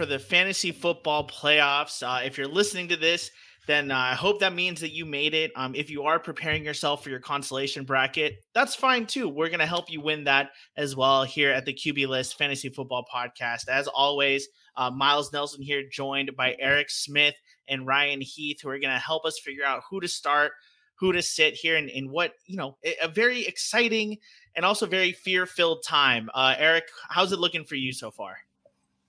for the fantasy football playoffs. Uh, if you're listening to this, then uh, I hope that means that you made it. Um, if you are preparing yourself for your consolation bracket, that's fine too. We're going to help you win that as well here at the QB List Fantasy Football Podcast. As always, uh, Miles Nelson here, joined by Eric Smith and Ryan Heath, who are going to help us figure out who to start, who to sit here, and, and what, you know, a very exciting and also very fear filled time. Uh, Eric, how's it looking for you so far?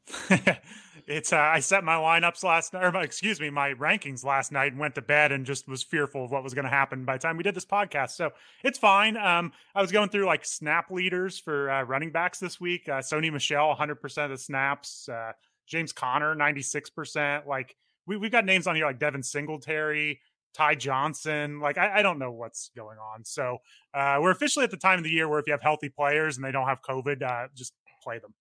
it's uh, I set my lineups last night, or my, excuse me, my rankings last night, and went to bed and just was fearful of what was going to happen by the time we did this podcast. So it's fine. Um, I was going through like snap leaders for uh, running backs this week. Uh, Sony Michel, 100 percent of the snaps. Uh, James Conner, 96 percent. Like we we've got names on here like Devin Singletary. Ty Johnson, like I, I don't know what's going on. So uh, we're officially at the time of the year where if you have healthy players and they don't have COVID, uh, just play them.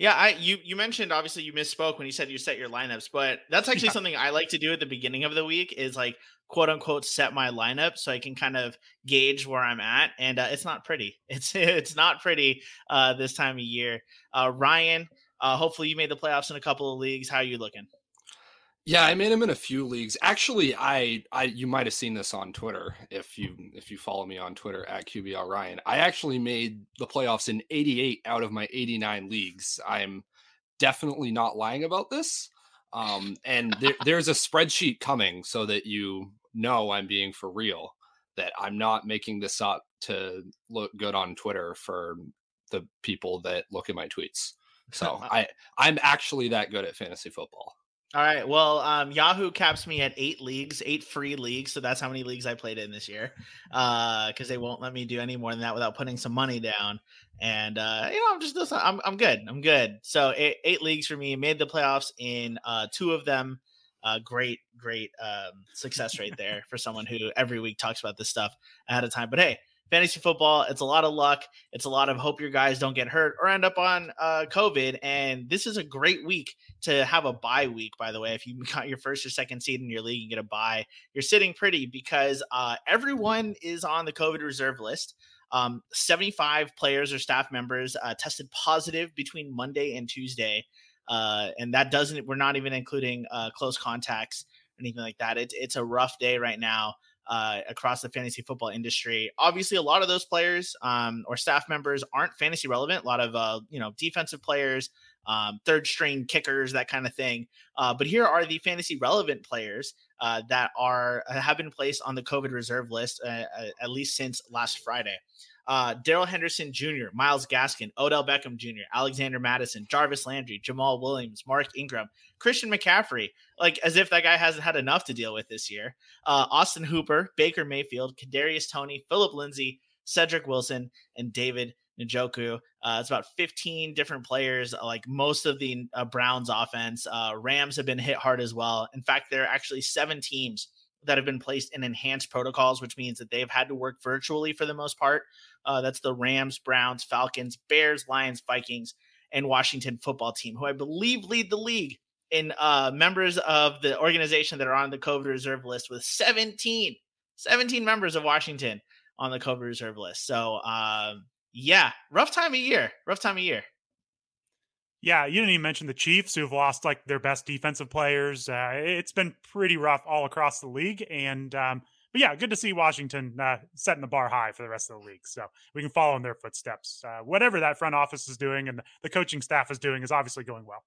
Yeah, I you you mentioned obviously you misspoke when you said you set your lineups, but that's actually yeah. something I like to do at the beginning of the week is like quote unquote set my lineup so I can kind of gauge where I'm at, and uh, it's not pretty. It's it's not pretty uh, this time of year. Uh, Ryan, uh, hopefully you made the playoffs in a couple of leagues. How are you looking? Yeah, I made him in a few leagues. Actually, I, I you might have seen this on Twitter if you if you follow me on Twitter at QBL Ryan. I actually made the playoffs in 88 out of my 89 leagues. I'm definitely not lying about this. Um, and there, there's a spreadsheet coming so that you know I'm being for real. That I'm not making this up to look good on Twitter for the people that look at my tweets. So I I'm actually that good at fantasy football. All right. Well, um, Yahoo caps me at eight leagues, eight free leagues. So that's how many leagues I played in this year. Uh, because they won't let me do any more than that without putting some money down. And uh, you know, I'm just I'm I'm good. I'm good. So eight, eight leagues for me. Made the playoffs in uh two of them. Uh, great, great um, success rate there for someone who every week talks about this stuff ahead of time. But hey, fantasy football it's a lot of luck it's a lot of hope your guys don't get hurt or end up on uh, covid and this is a great week to have a bye week by the way if you got your first or second seed in your league and get a bye. You're sitting pretty because uh, everyone is on the covid reserve list. Um, 75 players or staff members uh, tested positive between monday and tuesday uh, and that doesn't we're not even including uh, close contacts or anything like that. It, it's a rough day right now uh, across the fantasy football industry. Obviously, a lot of those players um, or staff members aren't fantasy relevant. A lot of uh, you know defensive players, um, third string kickers, that kind of thing. Uh, but here are the fantasy relevant players uh, that are uh, have been placed on the COVID reserve list uh, at least since last Friday uh, Darrell Henderson Jr., Myles Gaskin, Odell Beckham Jr., Alexander Mattison, Jarvis Landry, Jamaal Williams, Mark Ingram, Christian McCaffrey, like as if that guy hasn't had enough to deal with this year. Uh, Austin Hooper, Baker Mayfield, Kadarius Toney, Phillip Lindsay, Cedric Wilson, and David Njoku. Uh, it's about 15 different players, uh, like most of the uh, Browns offense. Uh, Rams have been hit hard as well. In fact, there are actually seven teams that have been placed in enhanced protocols, which means that they've had to work virtually for the most part. Uh, that's the Rams, Browns, Falcons, Bears, Lions, Vikings, and Washington football team, who I believe lead the league in uh, members of the organization that are on the COVID reserve list with 17, 17 members of Washington on the COVID reserve list. So, uh, yeah, rough time of year. Rough time of year. Yeah, you didn't even mention the Chiefs, who've lost like their best defensive players. Uh, it's been pretty rough all across the league, and um, but yeah, good to see Washington uh, setting the bar high for the rest of the league. So we can follow in their footsteps. Uh, whatever that front office is doing and the coaching staff is doing is obviously going well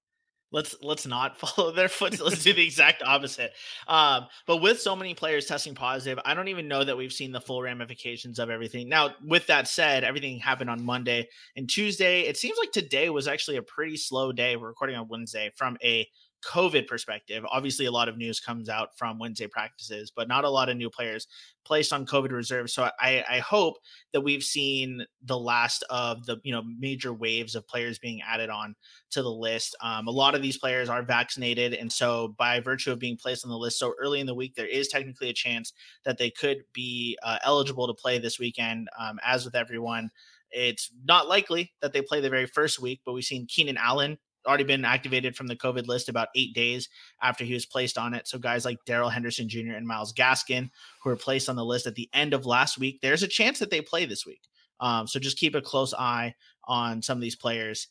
let's let's not follow their foot let's do the exact opposite. Um, but with so many players testing positive i don't even know that we've seen the full ramifications of everything. Now with that said everything happened on monday and tuesday. It seems like today was actually a pretty slow day. We're recording on wednesday from a COVID perspective, obviously a lot of news comes out from Wednesday practices, but not a lot of new players placed on COVID reserve. So I, I hope that we've seen the last of the you know major waves of players being added on to the list. Um, a lot of these players are vaccinated, and so by virtue of being placed on the list so early in the week, there is technically a chance that they could be uh, eligible to play this weekend. Um, as with everyone. It's not likely that they play the very first week, but we've seen Keenan Allen already been activated from the COVID list about eight days after he was placed on it. So guys like Darrell Henderson Jr. and Myles Gaskin, who were placed on the list at the end of last week, there's a chance that they play this week. Um, so just keep a close eye on some of these players.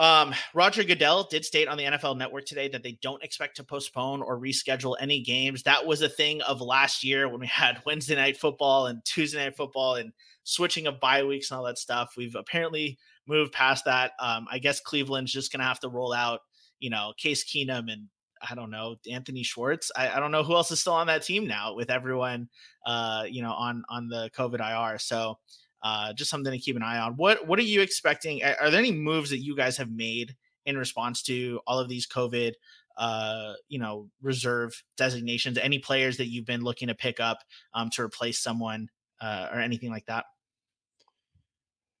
Um, Roger Goodell did state on the NFL Network today that they don't expect to postpone or reschedule any games. That was a thing of last year when we had Wednesday night football and Tuesday night football and switching of bye weeks and all that stuff. We've apparently moved past that. Um, I guess Cleveland's just going to have to roll out, you know, Case Keenum and I don't know Anthony Schwartz. I, I, don't know who else is still on that team now with everyone, uh, you know, on on the COVID IR. So uh, just something to keep an eye on. What what are you expecting? Are there any moves that you guys have made in response to all of these COVID, uh, you know, reserve designations? Any players that you've been looking to pick up um, to replace someone uh, or anything like that?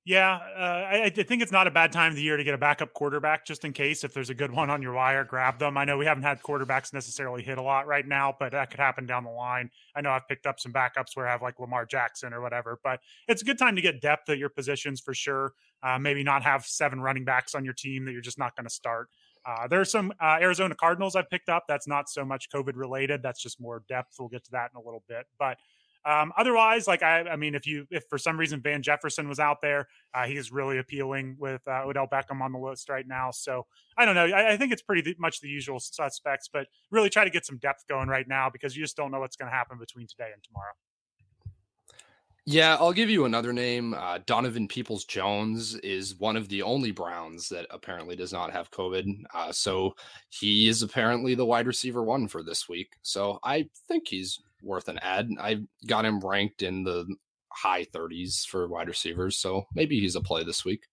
Yeah, uh, I, I, think it's not a bad time of the year to get a backup quarterback just in case. If there's a good one on your wire, grab them. I know we haven't had quarterbacks necessarily hit a lot right now, but that could happen down the line. I know I've picked up some backups where I have like Lamar Jackson or whatever, but it's a good time to get depth at your positions for sure. Uh, maybe not have seven running backs on your team that you're just not going to start. Uh, there are some uh, Arizona Cardinals I've picked up. That's not so much COVID related. That's just more depth. We'll get to that in a little bit, but um, otherwise, like I, I mean, if you if for some reason Van Jefferson was out there, uh, he is really appealing with uh, Odell Beckham on the list right now. So I don't know. I, I think it's pretty much the usual suspects, but really try to get some depth going right now because you just don't know what's going to happen between today and tomorrow. Yeah, I'll give you another name. Uh, Donovan Peoples Jones is one of the only Browns that apparently does not have COVID. Uh, so he is apparently the wide receiver one for this week. So I think he's worth an ad. I got him ranked in the high 30s for wide receivers, so maybe he's a play this week.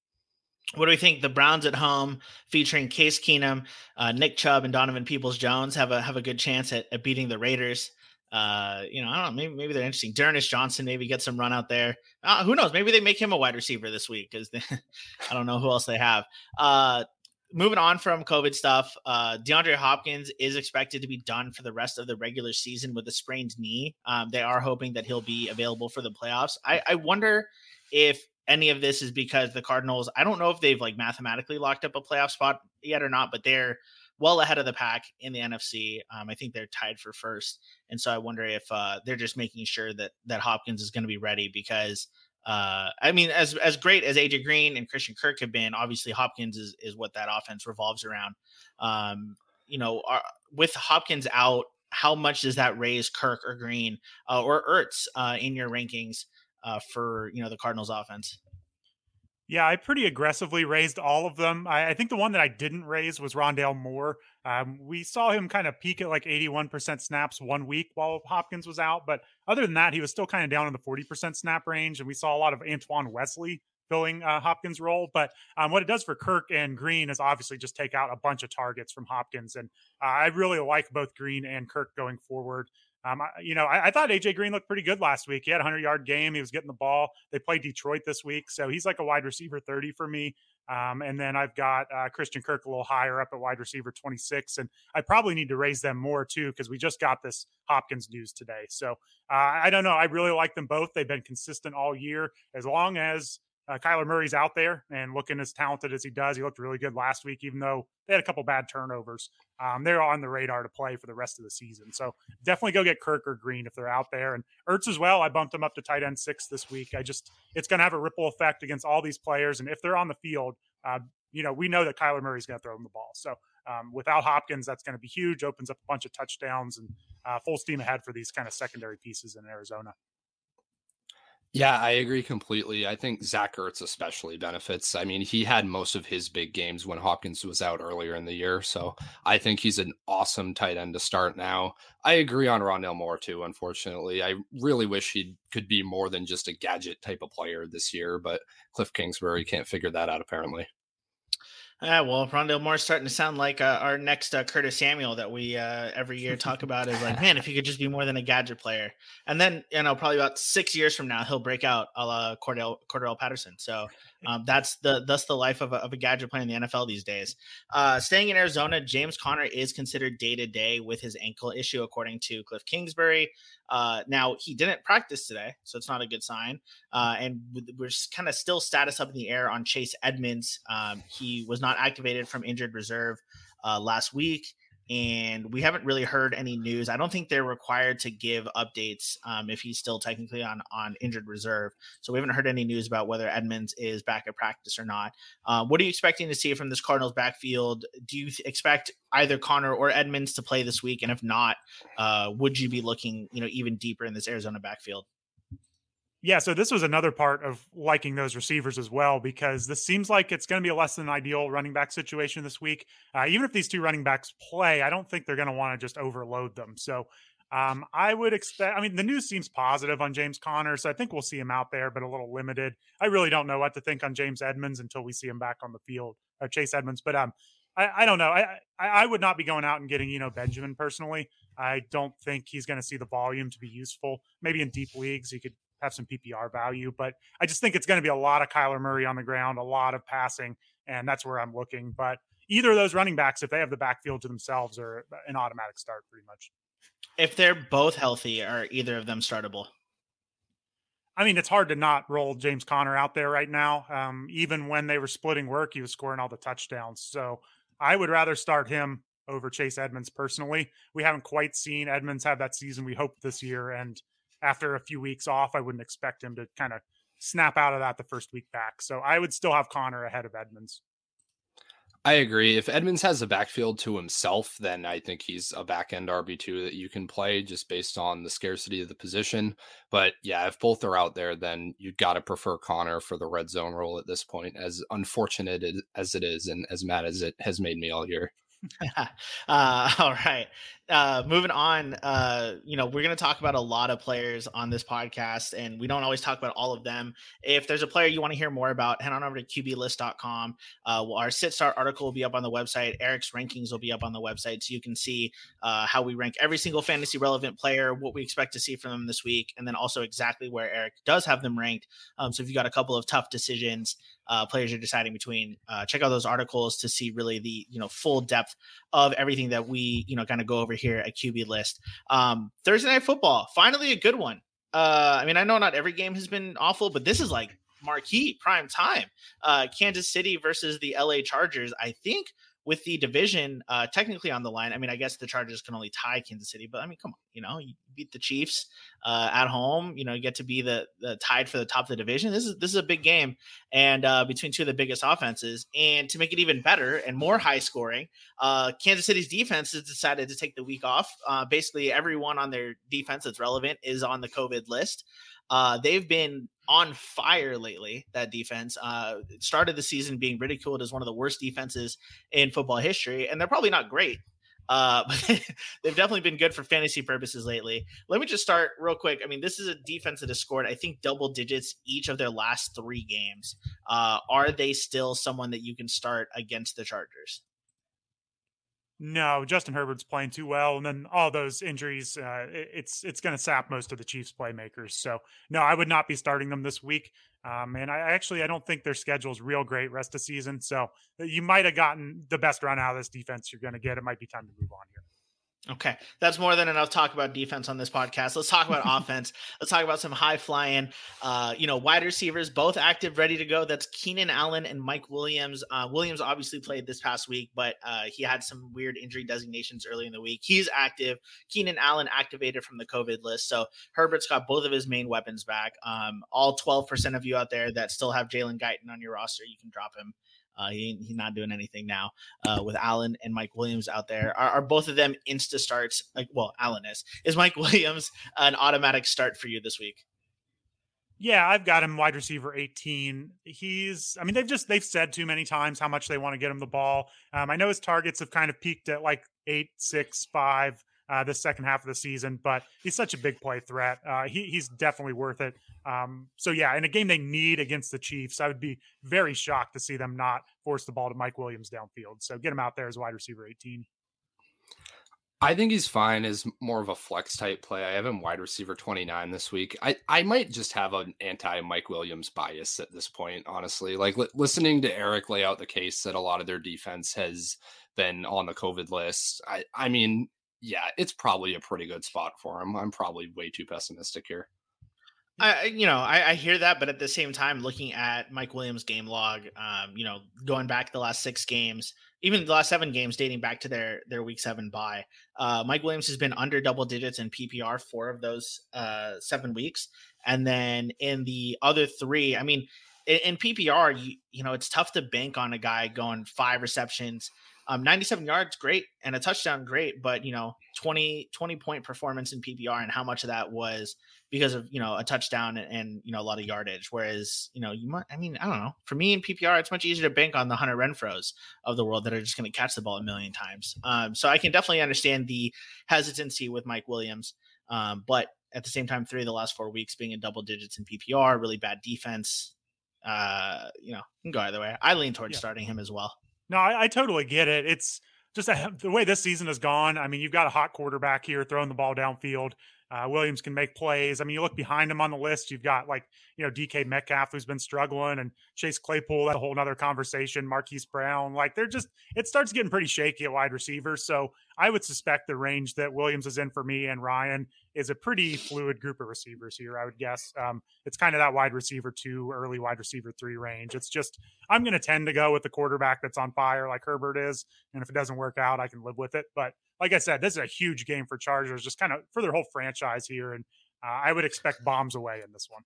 What do we think? The Browns at home, featuring Case Keenum, uh, Nick Chubb, and Donovan Peoples Jones, have a have a good chance at, at beating the Raiders. Uh, you know, I don't know. Maybe maybe they're interesting. D'Ernest Johnson maybe get some run out there. Uh, who knows? Maybe they make him a wide receiver this week because I don't know who else they have. Uh, moving on from COVID stuff, uh, DeAndre Hopkins is expected to be done for the rest of the regular season with a sprained knee. Um, they are hoping that he'll be available for the playoffs. I, I wonder if any of this is because the Cardinals, I don't know if they've like mathematically locked up a playoff spot yet or not, but they're well ahead of the pack in the NFC. Um, I think they're tied for first, and so I wonder if uh, they're just making sure that that Hopkins is going to be ready because uh, I mean, as as great as AJ Green and Christian Kirk have been, obviously Hopkins is is what that offense revolves around. Um, you know, are, with Hopkins out, how much does that raise Kirk or Green uh, or Ertz uh, in your rankings uh, for you know the Cardinals offense? Yeah, I pretty aggressively raised all of them. I, I, think the one that I didn't raise was Rondale Moore. Um, we saw him kind of peak at like 81% snaps one week while Hopkins was out. But other than that, he was still kind of down in the 40% snap range. And we saw a lot of Antoine Wesley filling uh, Hopkins' role. But um, what it does for Kirk and Green is obviously just take out a bunch of targets from Hopkins. And uh, I really like both Green and Kirk going forward. Um, I, you know, I, I, thought AJ Green looked pretty good last week. He had a hundred yard game. He was getting the ball. They played Detroit this week, so he's like a wide receiver thirty for me. Um, and then I've got uh, Christian Kirk a little higher up at wide receiver twenty six, and I probably need to raise them more too because we just got this Hopkins news today. So uh, I don't know. I really like them both. They've been consistent all year. As long as uh, Kyler Murray's out there and looking as talented as he does. He looked really good last week, even though they had a couple bad turnovers. Um, they're on the radar to play for the rest of the season. So definitely go get Kirk or Green if they're out there. And Ertz as well. I bumped him up to tight end six this week. I just, it's going to have a ripple effect against all these players. And if they're on the field, uh, you know, we know that Kyler Murray's going to throw him the ball. So um, without Hopkins, that's going to be huge. Opens up a bunch of touchdowns and uh, full steam ahead for these kind of secondary pieces in Arizona. Yeah, I agree completely. I think Zach Ertz especially benefits. I mean, he had most of his big games when Hopkins was out earlier in the year. So I think he's an awesome tight end to start now. I agree on Rondale Moore too, unfortunately. I really wish he could be more than just a gadget type of player this year, but Cliff Kingsbury can't figure that out apparently. Yeah, well, Rondale Moore is starting to sound like uh, our next uh, Curtis Samuel that we uh, every year talk about is like, man, if he could just be more than a gadget player. And then, you know, probably about six years from now, he'll break out a la Cordell Cordarrelle Patterson. So um, that's the that's the life of a, of a gadget player in the NFL these days. Uh, staying in Arizona, James Conner is considered day to day with his ankle issue, according to Cliff Kingsbury. Uh, now he didn't practice today, so it's not a good sign. Uh, and we're kind of still status up in the air on Chase Edmonds. Um, he was not activated from injured reserve uh, last week. And we haven't really heard any news. I don't think they're required to give updates um, if he's still technically on on injured reserve. So we haven't heard any news about whether Edmonds is back at practice or not. Uh, what are you expecting to see from this Cardinals backfield? Do you expect either Conner or Edmonds to play this week? And if not, uh, would you be looking, you know, even deeper in this Arizona backfield? Yeah, so this was another part of liking those receivers as well because this seems like it's going to be a less than ideal running back situation this week. Uh, even if these two running backs play, I don't think they're going to want to just overload them. So um, I would expect. I mean, the news seems positive on James Conner, so I think we'll see him out there, but a little limited. I really don't know what to think on James Edmonds until we see him back on the field, or Chase Edmonds. But um, I, I don't know. I, I, I would not be going out and getting you know Benjamin personally. I don't think he's going to see the volume to be useful. Maybe in deep leagues, he could have some PPR value. But I just think it's going to be a lot of Kyler Murray on the ground, a lot of passing, and that's where I'm looking. But either of those running backs, if they have the backfield to themselves, are an automatic start pretty much. If they're both healthy, are either of them startable? I mean, it's hard to not roll James Conner out there right now. Um, even when they were splitting work, he was scoring all the touchdowns. So I would rather start him over Chase Edmonds personally. We haven't quite seen Edmonds have that season we hoped this year, and after a few weeks off, I wouldn't expect him to kind of snap out of that the first week back. So I would still have Conner ahead of Edmonds. I agree. If Edmonds has a backfield to himself, then I think he's a back end RB2 that you can play just based on the scarcity of the position. But yeah, if both are out there, then you've got to prefer Conner for the red zone role at this point, as unfortunate as it is and as mad as it has made me all year. uh, all right. Uh, moving on, uh, you know, we're going to talk about a lot of players on this podcast, and we don't always talk about all of them. If there's a player you want to hear more about, head on over to QBList.com. Uh, our sit start article will be up on the website. Eric's rankings will be up on the website, so you can see uh, how we rank every single fantasy relevant player, what we expect to see from them this week, and then also exactly where Eric does have them ranked. Um, so if you've got a couple of tough decisions, uh, players you're deciding between, uh, check out those articles to see really the you know full depth of everything that we you know kind of go over here at QB list. Um, Thursday night football, finally a good one. Uh, I mean, I know not every game has been awful, but this is like marquee prime time. Uh, Kansas City versus the LA Chargers. I think with the division uh, technically on the line. I mean, I guess the Chargers can only tie Kansas City, but I mean, come on, you know, you beat the Chiefs uh, at home. You know, you get to be the, the tied for the top of the division. This is this is a big game, and uh, between two of the biggest offenses, and to make it even better and more high scoring, uh, Kansas City's defense has decided to take the week off. Uh, basically, everyone on their defense that's relevant is on the COVID list. Uh, they've been on fire lately. That defense uh, started the season being ridiculed as one of the worst defenses in football history, and they're probably not great. Uh, but they've definitely been good for fantasy purposes lately. Let me just start real quick. I mean, this is a defense that has scored, I think, double digits each of their last three games. Uh, are they still someone that you can start against the Chargers? No, Justin Herbert's playing too well, and then all those injuries, uh, it's it's going to sap most of the Chiefs' playmakers. So no, I would not be starting them this week. Um, and I actually I don't think their schedule is real great rest of season. So you might have gotten the best run out of this defense you're going to get. It might be time to move on here. Okay, that's more than enough talk about defense on this podcast. Let's talk about offense. Let's talk about some high flying, uh, you know, wide receivers, both active, ready to go. That's Keenan Allen and Mike Williams. Uh, Williams obviously played this past week, but uh, he had some weird injury designations early in the week. He's active. Keenan Allen activated from the COVID list, so Herbert's got both of his main weapons back. Um, all twelve percent of you out there that still have Jalen Guyton on your roster, you can drop him uh, he, he's not doing anything now uh, with Allen and Mike Williams out there. Are, are, both of them insta starts? Like, well, Allen is. Is Mike Williams an automatic start for you this week? Yeah, I've got him wide receiver 18. He's, I mean, they've just, they've said too many times how much they want to get him the ball. Um, I know his targets have kind of peaked at like eight, six, five uh, the second half of the season, but he's such a big play threat. Uh, he, he's definitely worth it. Um, so yeah, in a game they need against the Chiefs, I would be very shocked to see them not force the ball to Mike Williams downfield. So get him out there as wide receiver 18. I think he's fine as more of a flex type play. I have him wide receiver 29 this week. I, I might just have an anti Mike Williams bias at this point, honestly. Like li- listening to Eric lay out the case that a lot of their defense has been on the COVID list. I, I mean, yeah, it's probably a pretty good spot for him. I'm probably way too pessimistic here. I, you know, I, I, hear that, but at the same time, looking at Mike Williams' game log, um, you know, going back the last six games, even the last seven games, dating back to their their week seven bye, uh, Mike Williams has been under double digits in PPR four of those uh, seven weeks, and then in the other three, I mean, in, in PPR, you you know, it's tough to bank on a guy going five receptions um, 97 yards, great, and a touchdown, great, but you know, 20 20 point performance in PPR, and how much of that was because of you know a touchdown and, and, you know a lot of yardage. Whereas you know you might, I mean, I don't know. For me in PPR, it's much easier to bank on the Hunter Renfrows of the world that are just going to catch the ball a million times. Um, so I can definitely understand the hesitancy with Mike Williams, um, but at the same time, three of the last four weeks being in double digits in PPR, really bad defense. Uh, you know, can go either way. I lean towards yeah. starting him as well. No, I, I totally get it. It's just a, the way this season has gone. I mean, you've got a hot quarterback here throwing the ball downfield. Uh, Williams can make plays. I mean, you look behind him on the list, you've got like, you know, DK Metcalf, who's been struggling, and Chase Claypool, that's a whole other conversation. Marquise Brown, like they're just, it starts getting pretty shaky at wide receivers. So I would suspect the range that Williams is in for me and Ryan is a pretty fluid group of receivers here. I would guess um, it's kind of that wide receiver two, early wide receiver three range. It's just I'm going to tend to go with the quarterback that's on fire like Herbert is, and if it doesn't work out, I can live with it. But like I said, this is a huge game for Chargers, just kind of for their whole franchise here, and uh, I would expect bombs away in this one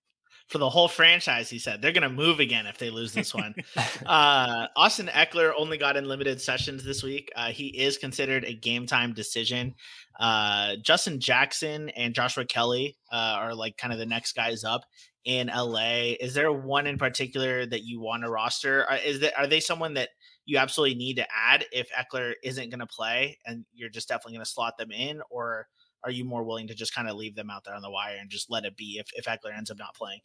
for the whole franchise. He said they're going to move again if they lose this one. uh, Austin Ekeler only got in limited sessions this week. Uh, he is considered a game time decision. Uh, Justin Jackson and Joshua Kelley uh, are like kind of the next guys up in LA. Is there one in particular that you want to roster? Are, is that are they someone that you absolutely need to add if Ekeler isn't going to play and you're just definitely going to slot them in, or are you more willing to just kind of leave them out there on the wire and just let it be if if Ekeler ends up not playing?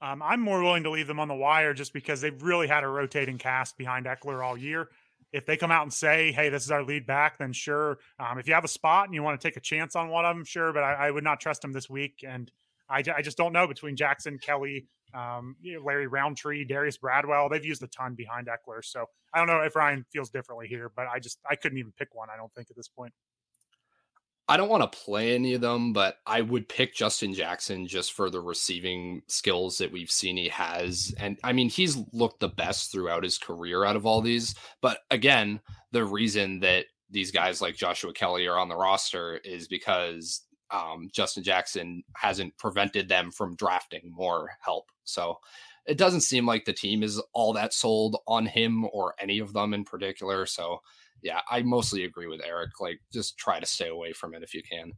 Um, I'm more willing to leave them on the wire just because they've really had a rotating cast behind Ekeler all year. If they come out and say, "Hey, this is our lead back," then sure. Um, if you have a spot and you want to take a chance on one of them, sure. But I, I would not trust them this week, and I, I, just don't know between Jackson, Kelley, um, you know, Larry Rountree, Darius Bradwell. They've used a ton behind Ekeler. so I don't know if Ryan feels differently here. But I just I couldn't even pick one. I don't think at this point. I don't want to play any of them, but I would pick Justin Jackson just for the receiving skills that we've seen he has. And I mean, he's looked the best throughout his career out of all these. But again, the reason that these guys like Joshua Kelley are on the roster is because um, Justin Jackson hasn't prevented them from drafting more help. So it doesn't seem like the team is all that sold on him or any of them in particular. So yeah, I mostly agree with Eric. Like, just try to stay away from it if you can.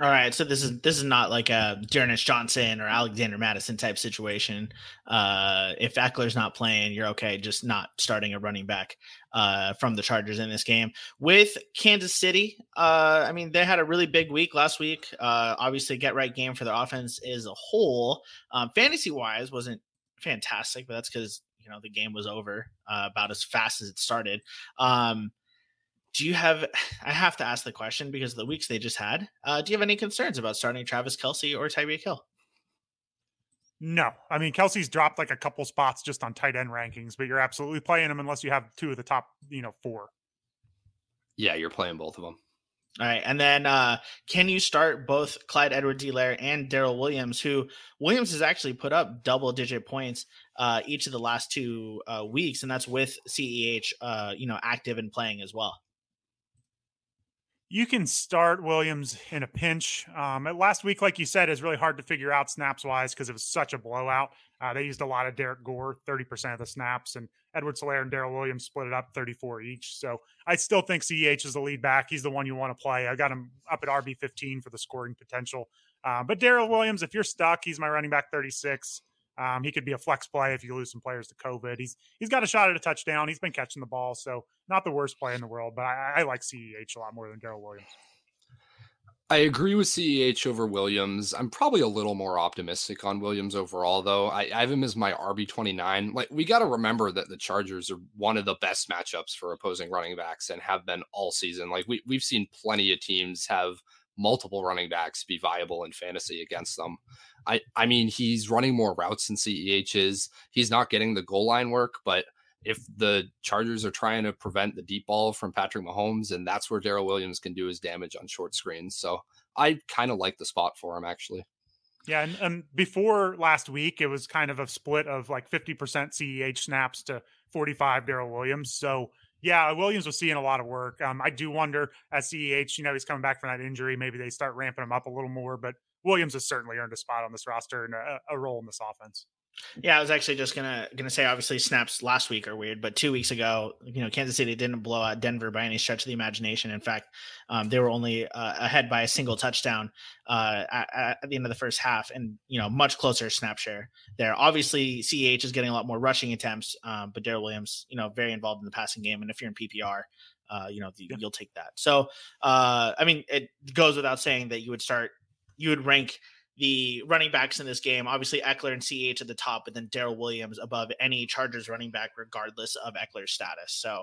All right, so this is this is not like a D'Ernest Johnson or Alexander Mattison type situation. Uh, if Ekeler's not playing, you're okay, just not starting a running back uh, from the Chargers in this game. With Kansas City, uh, I mean they had a really big week last week. Uh, obviously, get right game for the offense as a whole. Um, fantasy wise, wasn't fantastic, but that's because you know the game was over uh, about as fast as it started. Um, do you have i have to ask the question because the weeks they just had. Uh, do you have any concerns about starting travis Kelce or tyreek hill? No. I mean Kelce's dropped like a couple spots just on tight end rankings but you're absolutely playing him unless you have two of the top you know four. Yeah you're playing both of them all right and then uh, can you start both clyde edwards-helaire and Darrel williams who williams has actually put up double digit points uh, each of the last two uh, weeks and that's with ceh uh, you know active and playing as well you can start Williams in a pinch. Um, last week, like you said, is really hard to figure out snaps wise because it was such a blowout. Uh, they used a lot of Derrick Gore, 30% of the snaps, and Edwards-Helaire and Darrel Williams split it up 34 each. So I still think CEH is the lead back. He's the one you want to play. I got him up at RB 15 for the scoring potential. Uh, but Darrel Williams, if you're stuck, he's my running back 36. Um, he could be a flex play if you lose some players to COVID. He's he's got a shot at a touchdown. He's been catching the ball, so not the worst play in the world. But I, I like CEH a lot more than Darrel Williams. I agree with CEH over Williams. I'm probably a little more optimistic on Williams overall, though. I, I have him as my RB29. Like, we got to remember that the Chargers are one of the best matchups for opposing running backs and have been all season. Like, we, we've seen plenty of teams have multiple running backs be viable in fantasy against them. I I mean he's running more routes than CEH is. He's not getting the goal line work, but if the Chargers are trying to prevent the deep ball from Patrick Mahomes, and that's where Darrel Williams can do his damage on short screens. So I kind of like the spot for him actually. Yeah, and, and before last week, it was kind of a split of like 50% CEH snaps to 45 Darrel Williams. So yeah, Williams was seeing a lot of work. Um, I do wonder at CEH, you know, he's coming back from that injury. Maybe they start ramping him up a little more, but Williams has certainly earned a spot on this roster and a, a role in this offense. Yeah, I was actually just gonna gonna say obviously snaps last week are weird, but two weeks ago, you know, Kansas City didn't blow out Denver by any stretch of the imagination. In fact, um, they were only uh, ahead by a single touchdown uh, at, at, the end of the first half, and you know, much closer snap share there. Obviously, CEH is getting a lot more rushing attempts, um, but Darrel Williams, you know, very involved in the passing game, and if you're in PPR. Uh, you know, yeah. you'll take that. So, uh, I mean, it goes without saying that you would start, you would rank the running backs in this game. Obviously, Ekeler and CH at the top, and then Darrel Williams above any Chargers running back, regardless of Ekeler's status. So,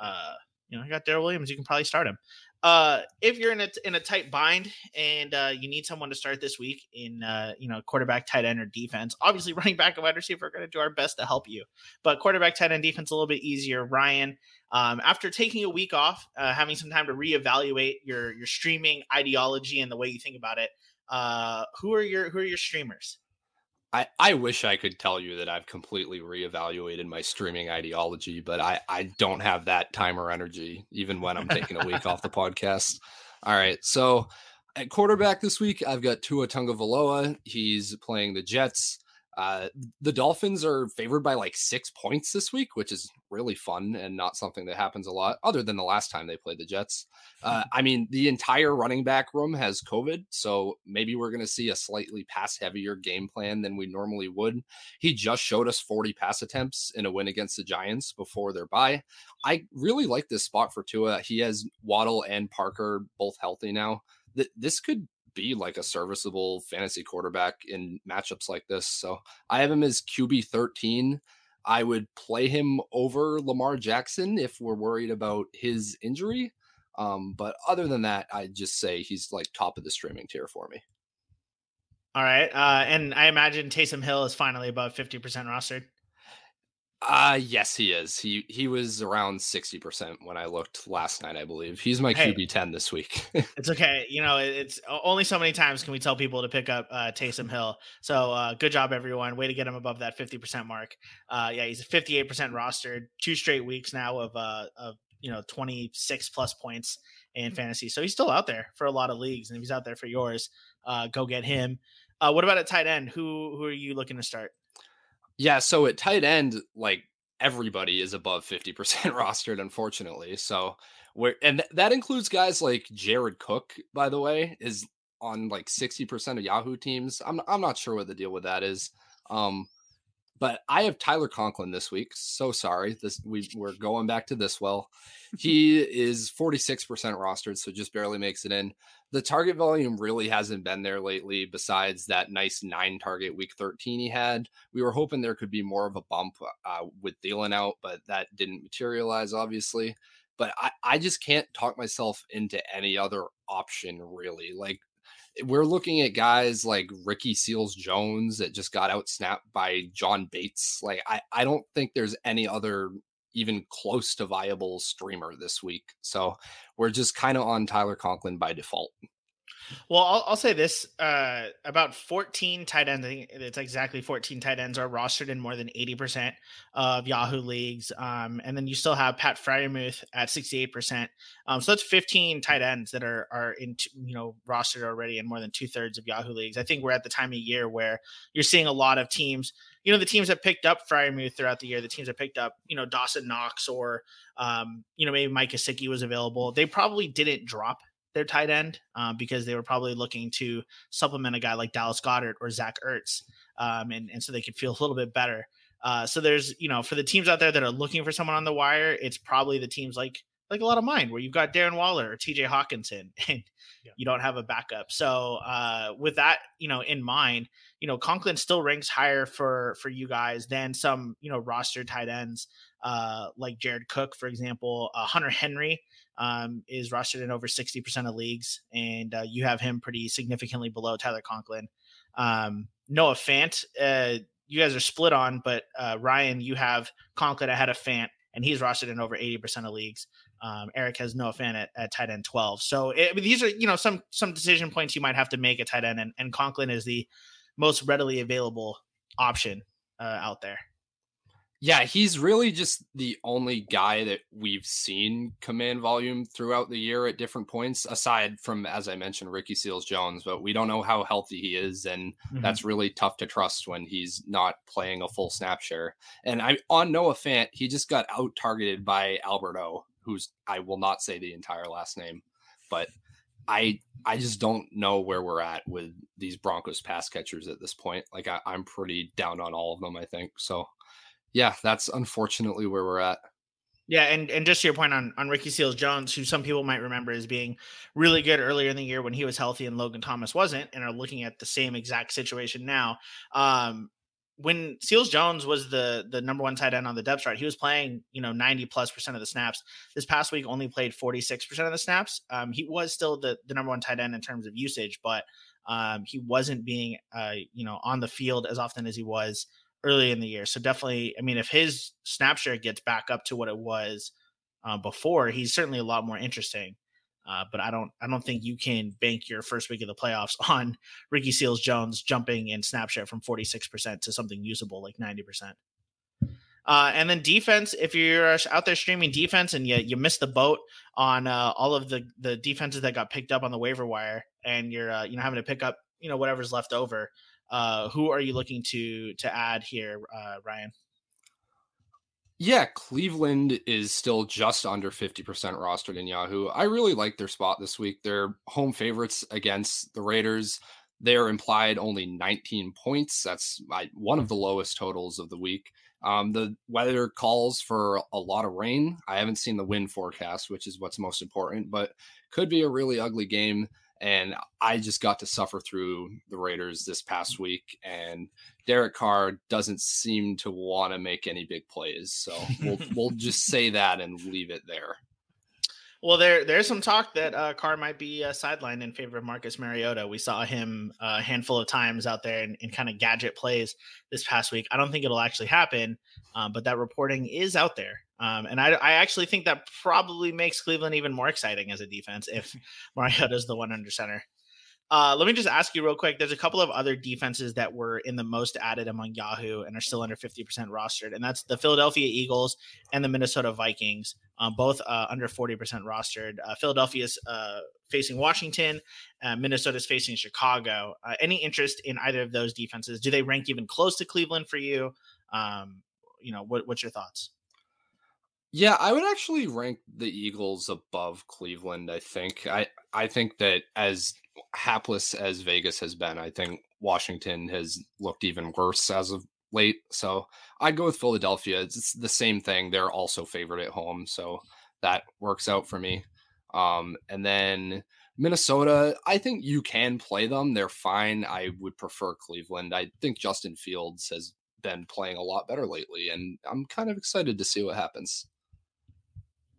uh, you know, I got Darrel Williams. You can probably start him. Uh, if you're in a in a tight bind and uh, you need someone to start this week in uh, you know quarterback, tight end, or defense, obviously running back and wide receiver are going to do our best to help you. But quarterback, tight end, defense a little bit easier. Ryan, um, after taking a week off, uh, having some time to reevaluate your your streaming ideology and the way you think about it, uh, who are your who are your streamers? I, I wish I could tell you that I've completely reevaluated my streaming ideology, but I, I don't have that time or energy, even when I'm taking a week off the podcast. All right. So at quarterback this week, I've got Tua Tagovailoa. He's playing the Jets. Uh, the Dolphins are favored by like six points this week, which is really fun and not something that happens a lot, other than the last time they played the Jets. Uh, I mean, the entire running back room has COVID, so maybe we're going to see a slightly pass heavier game plan than we normally would. He just showed us 40 pass attempts in a win against the Giants before their bye. I really like this spot for Tua. He has Waddle and Parker both healthy now. This could be like a serviceable fantasy quarterback in matchups like this. So I have him as QB 13. I would play him over Lamar Jackson if we're worried about his injury. Um, but other than that, I'd just say he's like top of the streaming tier for me. All right. Uh, and I imagine Taysom Hill is finally above 50% rostered. Uh yes, he is. He he was around 60% when I looked last night, I believe. He's my hey, QB 10 this week. it's okay. You know, it's only so many times can we tell people to pick up uh Taysom Hill. So uh good job everyone. Way to get him above that 50% mark. Uh yeah, he's 58% rostered. Two straight weeks now of uh of you know 26 plus points in fantasy. So he's still out there for a lot of leagues and if he's out there for yours, uh go get him. Uh what about a tight end? Who who are you looking to start? Yeah, so at tight end, like everybody is above 50% rostered, unfortunately. So where and th- that includes guys like Jared Cook, by the way, is on like 60% of Yahoo teams. I'm I'm not sure what the deal with that is. Um, but I have Tyler Conklin this week. So sorry. This we we're going back to this well. He is 46% rostered, so just barely makes it in. The target volume really hasn't been there lately, besides that nice nine target week 13 he had. We were hoping there could be more of a bump uh, with Thielen out, but that didn't materialize, obviously. But I, I just can't talk myself into any other option, really. Like we're looking at guys like Ricky Seals Jones that just got out snapped by John Bates. Like I, I don't think there's any other even close to viable streamer this week. So we're just kind of on Tyler Conklin by default. Well, I'll, I'll say this: uh, about 14 tight ends. It's exactly 14 tight ends are rostered in more than 80 percent of Yahoo leagues. Um, and then you still have Pat Freiermuth at 68 percent. Um, so that's 15 tight ends that are are in you know rostered already in more than two thirds of Yahoo leagues. I think we're at the time of year where you're seeing a lot of teams. You know, the teams that picked up Freiermuth throughout the year, the teams that picked up, you know, Dawson Knox or, um, you know, maybe Mike Gesicki was available. They probably didn't drop their tight end um, because they were probably looking to supplement a guy like Dallas Goedert or Zach Ertz, um, and and so they could feel a little bit better. Uh, so there's you know for the teams out there that are looking for someone on the wire, it's probably the teams like like a lot of mine where you've got Darren Waller or T.J. Hockenson and yeah. you don't have a backup. So uh, with that you know in mind, you know Conklin still ranks higher for for you guys than some you know roster tight ends uh, like Jared Cook, for example. Uh, Hunter Henry um, is rostered in over 60% of leagues, and uh, you have him pretty significantly below Tyler Conklin. Um, Noah Fant, uh, you guys are split on, but uh, Ryan, you have Conklin ahead of Fant, and he's rostered in over 80% of leagues. Um, Eric has Noah Fant at, at tight end 12. So it, these are, you know, some some decision points you might have to make at tight end, and, and Conklin is the most readily available option out there. Yeah, he's really just the only guy that we've seen command volume throughout the year at different points, aside from, as I mentioned, Ricky Seals Jones. But we don't know how healthy he is, and mm-hmm. that's really tough to trust when he's not playing a full snap share. And I on Noah Fant, he just got out targeted by Alberto, who's I will not say the entire last name, but I I just don't know where we're at with these Broncos pass catchers at this point. Like I, I'm pretty down on all of them. I think so yeah, that's unfortunately where we're at. Yeah, and and just to your point on on Ricky Seals Jones, who some people might remember as being really good earlier in the year when he was healthy and Logan Thomas wasn't, and are looking at the same exact situation now. Um, when Seals Jones was the the number one tight end on the depth chart, he was playing you know ninety plus percent of the snaps. This past week, only played forty six percent of the snaps. Um, he was still the the number one tight end in terms of usage, but um, he wasn't being uh, you know on the field as often as he was early in the year. So definitely, I mean, if his snap share gets back up to what it was uh, before, he's certainly a lot more interesting. Uh, but I don't, I don't think you can bank your first week of the playoffs on Ricky Seals Jones jumping in snap share from 46% to something usable like 90%. Uh, and then defense, if you're out there streaming defense and you you missed the boat on uh, all of the the defenses that got picked up on the waiver wire, and you're uh, you know having to pick up you know whatever's left over, uh, who are you looking to to add here, uh, Ryan? Yeah, Cleveland is still just under 50% rostered in Yahoo. I really like their spot this week. They're home favorites against the Raiders. They are implied only 19 points. That's one of the lowest totals of the week. Um, the weather calls for a lot of rain. I haven't seen the wind forecast, which is what's most important, but could be a really ugly game. And I just got to suffer through the Raiders this past week, and Derek Carr doesn't seem to want to make any big plays. So we'll we'll just say that and leave it there. Well, there there's some talk that uh, Carr might be uh, sidelined in favor of Marcus Mariota. We saw him a handful of times out there in, in kind of gadget plays this past week. I don't think it'll actually happen, um, but that reporting is out there. Um, and I, I actually think that probably makes Cleveland even more exciting as a defense if Mariota is the one under center. Uh, let me just ask you real quick. There's a couple of other defenses that were in the most added among Yahoo and are still under 50% rostered, and that's the Philadelphia Eagles and the Minnesota Vikings, um, both uh, under 40% rostered. Uh, Philadelphia's uh, facing Washington, uh, Minnesota's facing Chicago. Uh, any interest in either of those defenses? Do they rank even close to Cleveland for you? Um, you know, what, what's your thoughts? Yeah, I would actually rank the Eagles above Cleveland. I think I I think that as hapless as Vegas has been, I think Washington has looked even worse as of late. So I'd go with Philadelphia. It's the same thing. They're also favored at home, so that works out for me. Um, and then Minnesota, I think you can play them. They're fine. I would prefer Cleveland. I think Justin Fields has been playing a lot better lately, and I'm kind of excited to see what happens.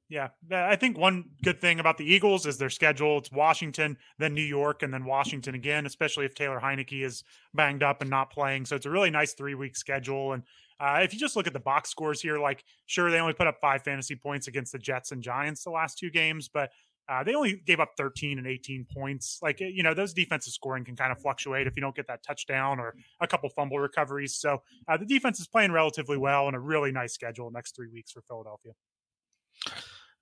Yeah, I think one good thing about the Eagles is their schedule. It's Washington, then New York, and then Washington again. Especially if Taylor Heinicke is banged up and not playing, so it's a really nice three week schedule. And uh, if you just look at the box scores here, like sure they only put up five fantasy points against the Jets and Giants the last two games, but uh, they only gave up 13 and 18 points. Like you know, those defensive scoring can kind of fluctuate if you don't get that touchdown or a couple fumble recoveries. So uh, the defense is playing relatively well and a really nice schedule next three weeks for Philadelphia.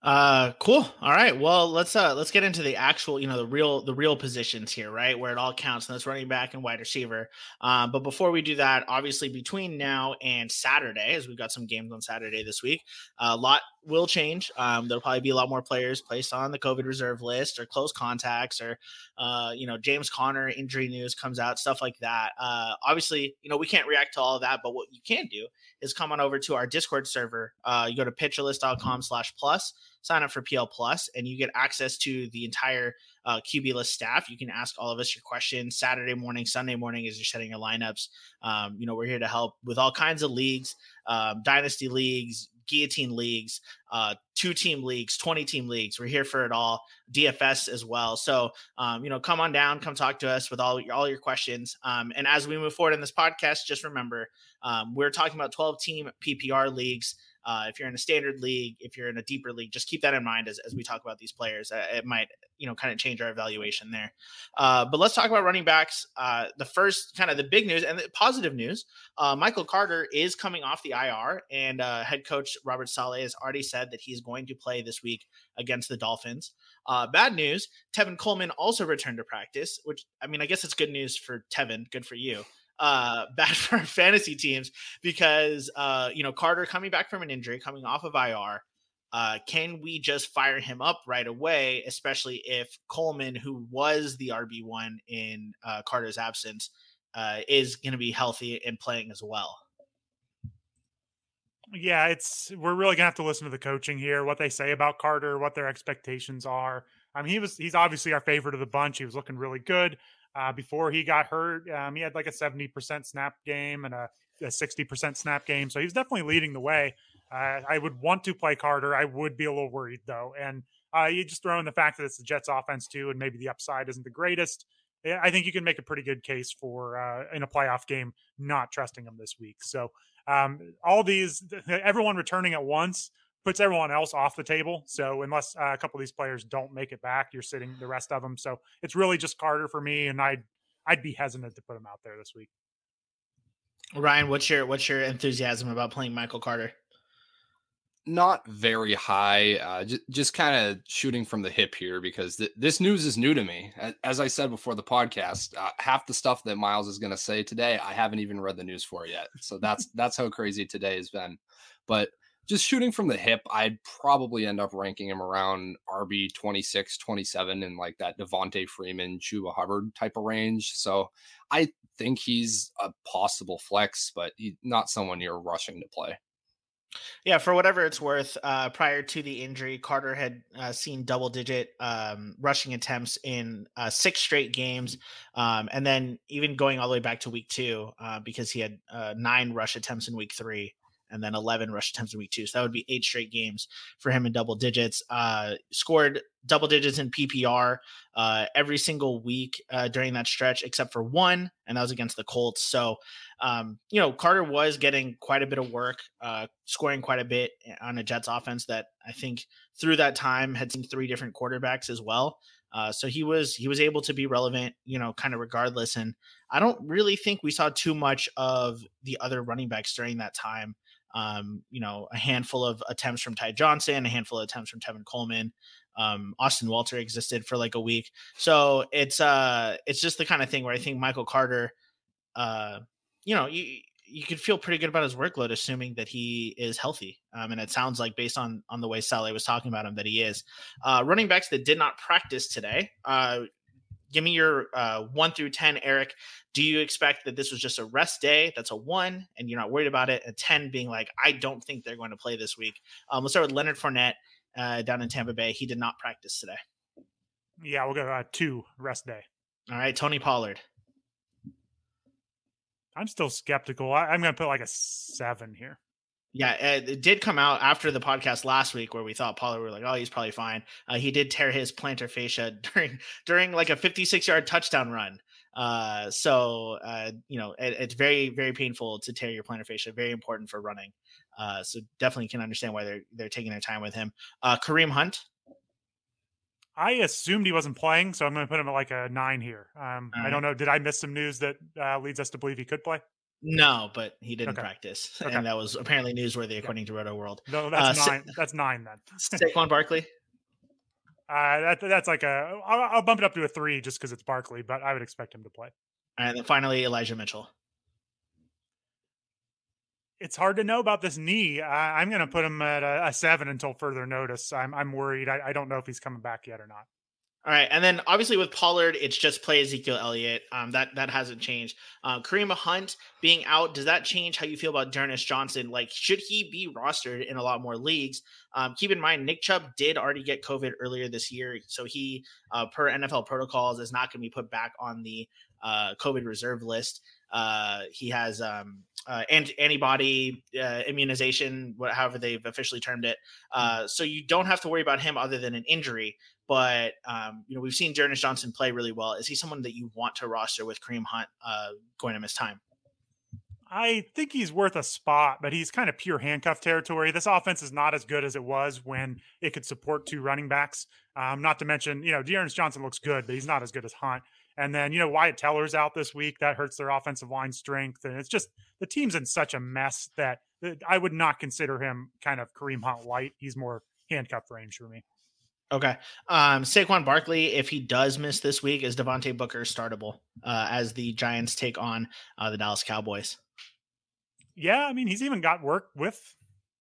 Uh, cool. All right. Well, let's uh let's get into the actual, you know, the real the real positions here, right, where it all counts. And that's running back and wide receiver. Um, but before we do that, obviously between now and Saturday, as we've got some games on Saturday this week, a lot will change. Um, there'll probably be a lot more players placed on the COVID reserve list or close contacts or uh, you know, James Conner injury news comes out, stuff like that. Uh, obviously, you know, we can't react to all of that, but what you can do is come on over to our Discord server. Uh, you go to pitcherlist.com slash plus, sign up for PL plus, and you get access to the entire uh, QB list staff. You can ask all of us your questions Saturday morning, Sunday morning as you're setting your lineups. Um, you know, we're here to help with all kinds of leagues, um, dynasty leagues, guillotine leagues, uh, two team leagues, 20 team leagues. We're here for it all, DFS as well. So, um, you know, come on down, come talk to us with all your, all your questions. Um, and as we move forward in this podcast, just remember, um, we're talking about 12 team PPR leagues. Uh, if you're in a standard league, if you're in a deeper league, just keep that in mind as, as we talk about these players. Uh, it might, you know, kind of change our evaluation there. Uh, but let's talk about running backs. Uh, the first kind of the big news and the positive news uh, Michael Carter is coming off the IR, and uh, head coach Robert Saleh has already said that he's going to play this week against the Dolphins. bad news Tevin Coleman also returned to practice, which I mean, I guess it's good news for Tevin. Good for you uh, bad for fantasy teams because uh, you know Carter coming back from an injury, coming off of IR. Uh, can we just fire him up right away, especially if Coleman, who was the RB one in uh, Carter's absence, uh, is going to be healthy and playing as well? Yeah, it's we're really gonna have to listen to the coaching here, what they say about Carter, what their expectations are. I mean, he was he's obviously our favorite of the bunch. He was looking really good. Uh, before he got hurt, um, he had like a 70% snap game and a, a 60% snap game. So he's definitely leading the way. Uh, I would want to play Carter. I would be a little worried though. And uh, you just throw in the fact that it's the Jets offense too, and maybe the upside isn't the greatest. I think you can make a pretty good case for uh, in a playoff game not trusting him this week. So um, all these, everyone returning at once puts everyone else off the table. So unless uh, a couple of these players don't make it back, you're sitting the rest of them. So it's really just Carter for me, and I'd I'd be hesitant to put him out there this week. Ryan, what's your what's your enthusiasm about playing Michael Carter? Not very high. Uh, j- just kind of shooting from the hip here because th- this news is new to me. As I said before the podcast, uh, half the stuff that Miles is going to say today, I haven't even read the news for yet. So that's that's how crazy today has been. But just shooting from the hip, I'd probably end up ranking him around RB 26, 27 in like that Devonta Freeman, Chuba Hubbard type of range. So I think he's a possible flex, but not someone you're rushing to play. Yeah, for whatever it's worth, uh, prior to the injury, Carter had uh, seen double digit um, rushing attempts in uh, six straight games. Um, and then even going all the way back to week two, uh, because he had uh, nine rush attempts in week three and then 11 rush attempts in week two. So that would be eight straight games for him in double digits. Uh, scored double digits in PPR uh, every single week uh, during that stretch, except for one, and that was against the Colts. So, um, you know, Carter was getting quite a bit of work, uh, scoring quite a bit on a Jets offense that I think through that time had seen three different quarterbacks as well. Uh, so he was he was able to be relevant, you know, kind of regardless. And I don't really think we saw too much of the other running backs during that time um, you know, a handful of attempts from Ty Johnson, a handful of attempts from Tevin Coleman. Um, Austin Walter existed for like a week. So it's uh it's just the kind of thing where I think Michael Carter uh you know, you you could feel pretty good about his workload assuming that he is healthy. Um, and it sounds like based on on the way Saleh was talking about him that he is. Uh, running backs that did not practice today. Uh, give me your uh, one through 10, Eric. Do you expect that this was just a rest day? That's a one, and you're not worried about it. A 10 being like, I don't think they're going to play this week. Um, let's start with Leonard Fournette uh, down in Tampa Bay. He did not practice today. Yeah, we'll go uh, two rest day. All right, Tony Pollard. I'm still skeptical. I, am going to put like a seven here. Yeah, it did come out after the podcast last week where we thought Pollard were like, oh, he's probably fine. Uh, he did tear his plantar fascia during during like a 56 yard touchdown run. Uh, so uh, you know, it, it's very very painful to tear your plantar fascia. Very important for running. Uh, so definitely can understand why they're they're taking their time with him. Uh, Kareem Hunt. I assumed he wasn't playing, so I'm going to put him at like a nine here. Um, I don't know. Did I miss some news that uh, leads us to believe he could play? No, but he didn't okay. practice, okay. and that was apparently newsworthy according yeah. to Rotoworld. No, that's uh, nine. Sa- that's nine then. Saquon Barkley. Uh, that, that's like a. I'll, I'll bump it up to a three just because it's Barkley, but I would expect him to play. And then finally, Elijah Mitchell. It's hard to know about this knee. I, am going to put him at a, a, seven until further notice. I'm I'm worried. I, I don't know if he's coming back yet or not. All right, and then obviously with Pollard, it's just play Ezekiel Elliott. Um, that that hasn't changed. Um, Kareem Hunt being out, does that change how you feel about D'Ernest Johnson? Like, should he be rostered in a lot more leagues? Um, keep in mind, Nick Chubb did already get COVID earlier this year, so he, uh, per NFL protocols, is not going to be put back on the uh, COVID reserve list. Uh, he has um, uh, antibody uh, immunization, however they've officially termed it. Uh, so you don't have to worry about him other than an injury. But um, you know, we've seen D'Ernest Johnson play really well. Is he someone that you want to roster with Kareem Hunt uh, going to miss time? I think he's worth a spot, but he's kind of pure handcuff territory. This offense is not as good as it was when it could support two running backs. Um, not to mention, you know, D'Ernest Johnson looks good, but he's not as good as Hunt. And then, you know, Wyatt Teller's out this week. That hurts their offensive line strength. And it's just the team's in such a mess that I would not consider him kind of Kareem Hunt light. He's more handcuff range for me. Okay. Um, Saquon Barkley, if he does miss this week, is Devontae Booker startable uh, as the Giants take on uh, the Dallas Cowboys? Yeah, I mean, he's even got work with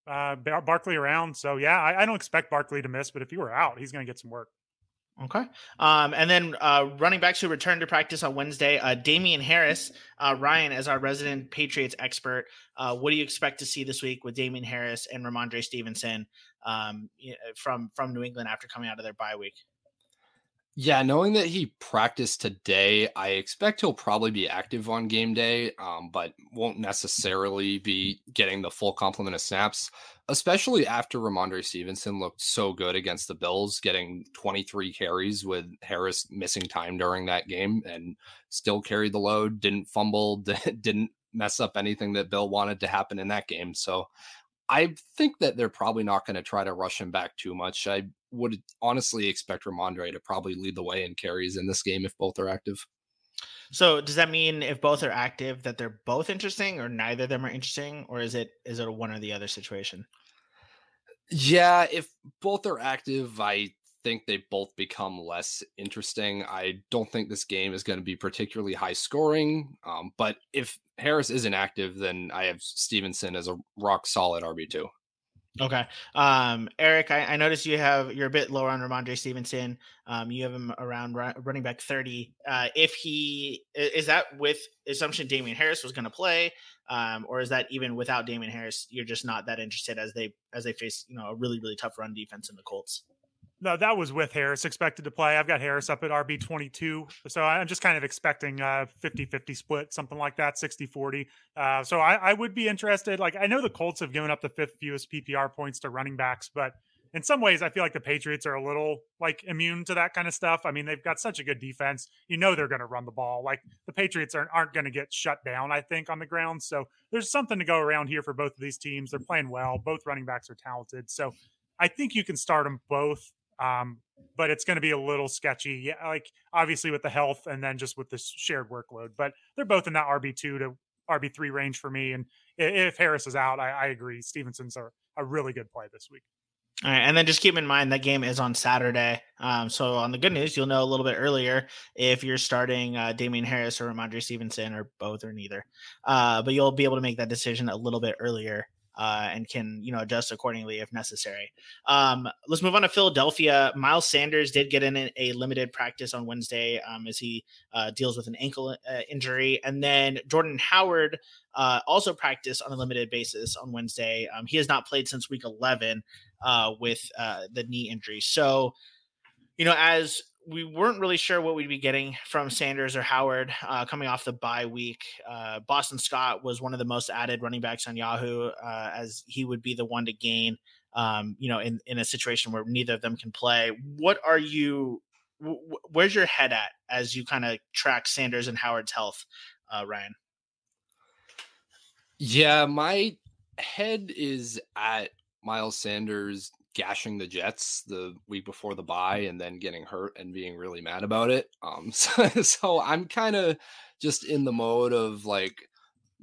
uh, Barkley around. So, yeah, I, I don't expect Barkley to miss, but if he were out, he's going to get some work. Okay. Um, and then uh, running backs who return to practice on Wednesday, uh, Damien Harris, uh, Ryan, as our resident Patriots expert, uh, what do you expect to see this week with Damien Harris and Rhamondre Stevenson um, from from New England after coming out of their bye week? Yeah, knowing that he practiced today, I expect he'll probably be active on game day, um, but won't necessarily be getting the full complement of snaps, especially after Rhamondre Stevenson looked so good against the Bills, getting 23 carries with Harris missing time during that game and still carried the load, didn't fumble, didn't mess up anything that Bill wanted to happen in that game. So I think that they're probably not going to try to rush him back too much. I would honestly expect Ramondre to probably lead the way in carries in this game if both are active. So does that mean if both are active that they're both interesting or neither of them are interesting or is it is it a one or the other situation? Yeah, if both are active, I think they both become less interesting. I don't think this game is going to be particularly high scoring. Um, but if Harris isn't active, then I have Stevenson as a rock solid RB two. Okay. Um, Eric, I, I, noticed you have you're a bit lower on Rhamondre Stevenson. Um, you have him around running back 30. Uh, if he is that with assumption Damien Harris was going to play, um, or is that even without Damien Harris, you're just not that interested as they as they face you know a really really tough run defense in the Colts. No, that was with Harris expected to play. I've got Harris up at RB 22. So I'm just kind of expecting a 50 50 split, something like that, 60 40. Uh, so I, I, would be interested. Like, I know the Colts have given up the fifth fewest PPR points to running backs, but in some ways, I feel like the Patriots are a little like immune to that kind of stuff. I mean, they've got such a good defense. You know, they're going to run the ball. Like, the Patriots aren't, aren't going to get shut down, I think, on the ground. So there's something to go around here for both of these teams. They're playing well. Both running backs are talented. So I think you can start them both um, but it's going to be a little sketchy. Yeah, like obviously with the health and then just with this shared workload. But they're both in that RB two to RB three range for me. And if Harris is out, I, I agree. Stevenson's a, a really good play this week. All right, and then just keep in mind that game is on Saturday. Um, so on the good news, you'll know a little bit earlier if you're starting uh, Damien Harris or Rhamondre Stevenson or both or neither. Uh, but you'll be able to make that decision a little bit earlier uh, and can you know adjust accordingly if necessary. Um, let's move on to Philadelphia. Miles Sanders did get in a limited practice on Wednesday um, as he uh, deals with an ankle uh, injury, and then Jordan Howard uh, also practiced on a limited basis on Wednesday. Um, he has not played since Week 11 uh, with uh, the knee injury. So, you know, as we weren't really sure what we'd be getting from Sanders or Howard uh, coming off the bye week. Uh, Boston Scott was one of the most added running backs on Yahoo, uh, as he would be the one to gain. Um, you know, in in a situation where neither of them can play. What are you? Where's your head at as you kind of track Sanders and Howard's health, uh, Ryan? Yeah, my head is at Miles Sanders gashing the Jets the week before the bye and then getting hurt and being really mad about it. Um, so, so I'm kind of just in the mode of like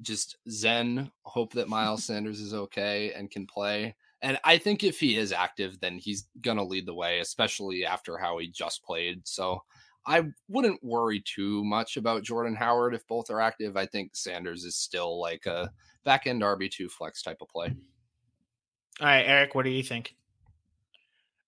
just zen, hope that Miles Sanders is okay and can play. And I think if he is active, then he's gonna lead the way, especially after how he just played. So I wouldn't worry too much about Jordan Howard if both are active. I think Sanders is still like a back end RB two flex type of play. All right, Eric, what do you think?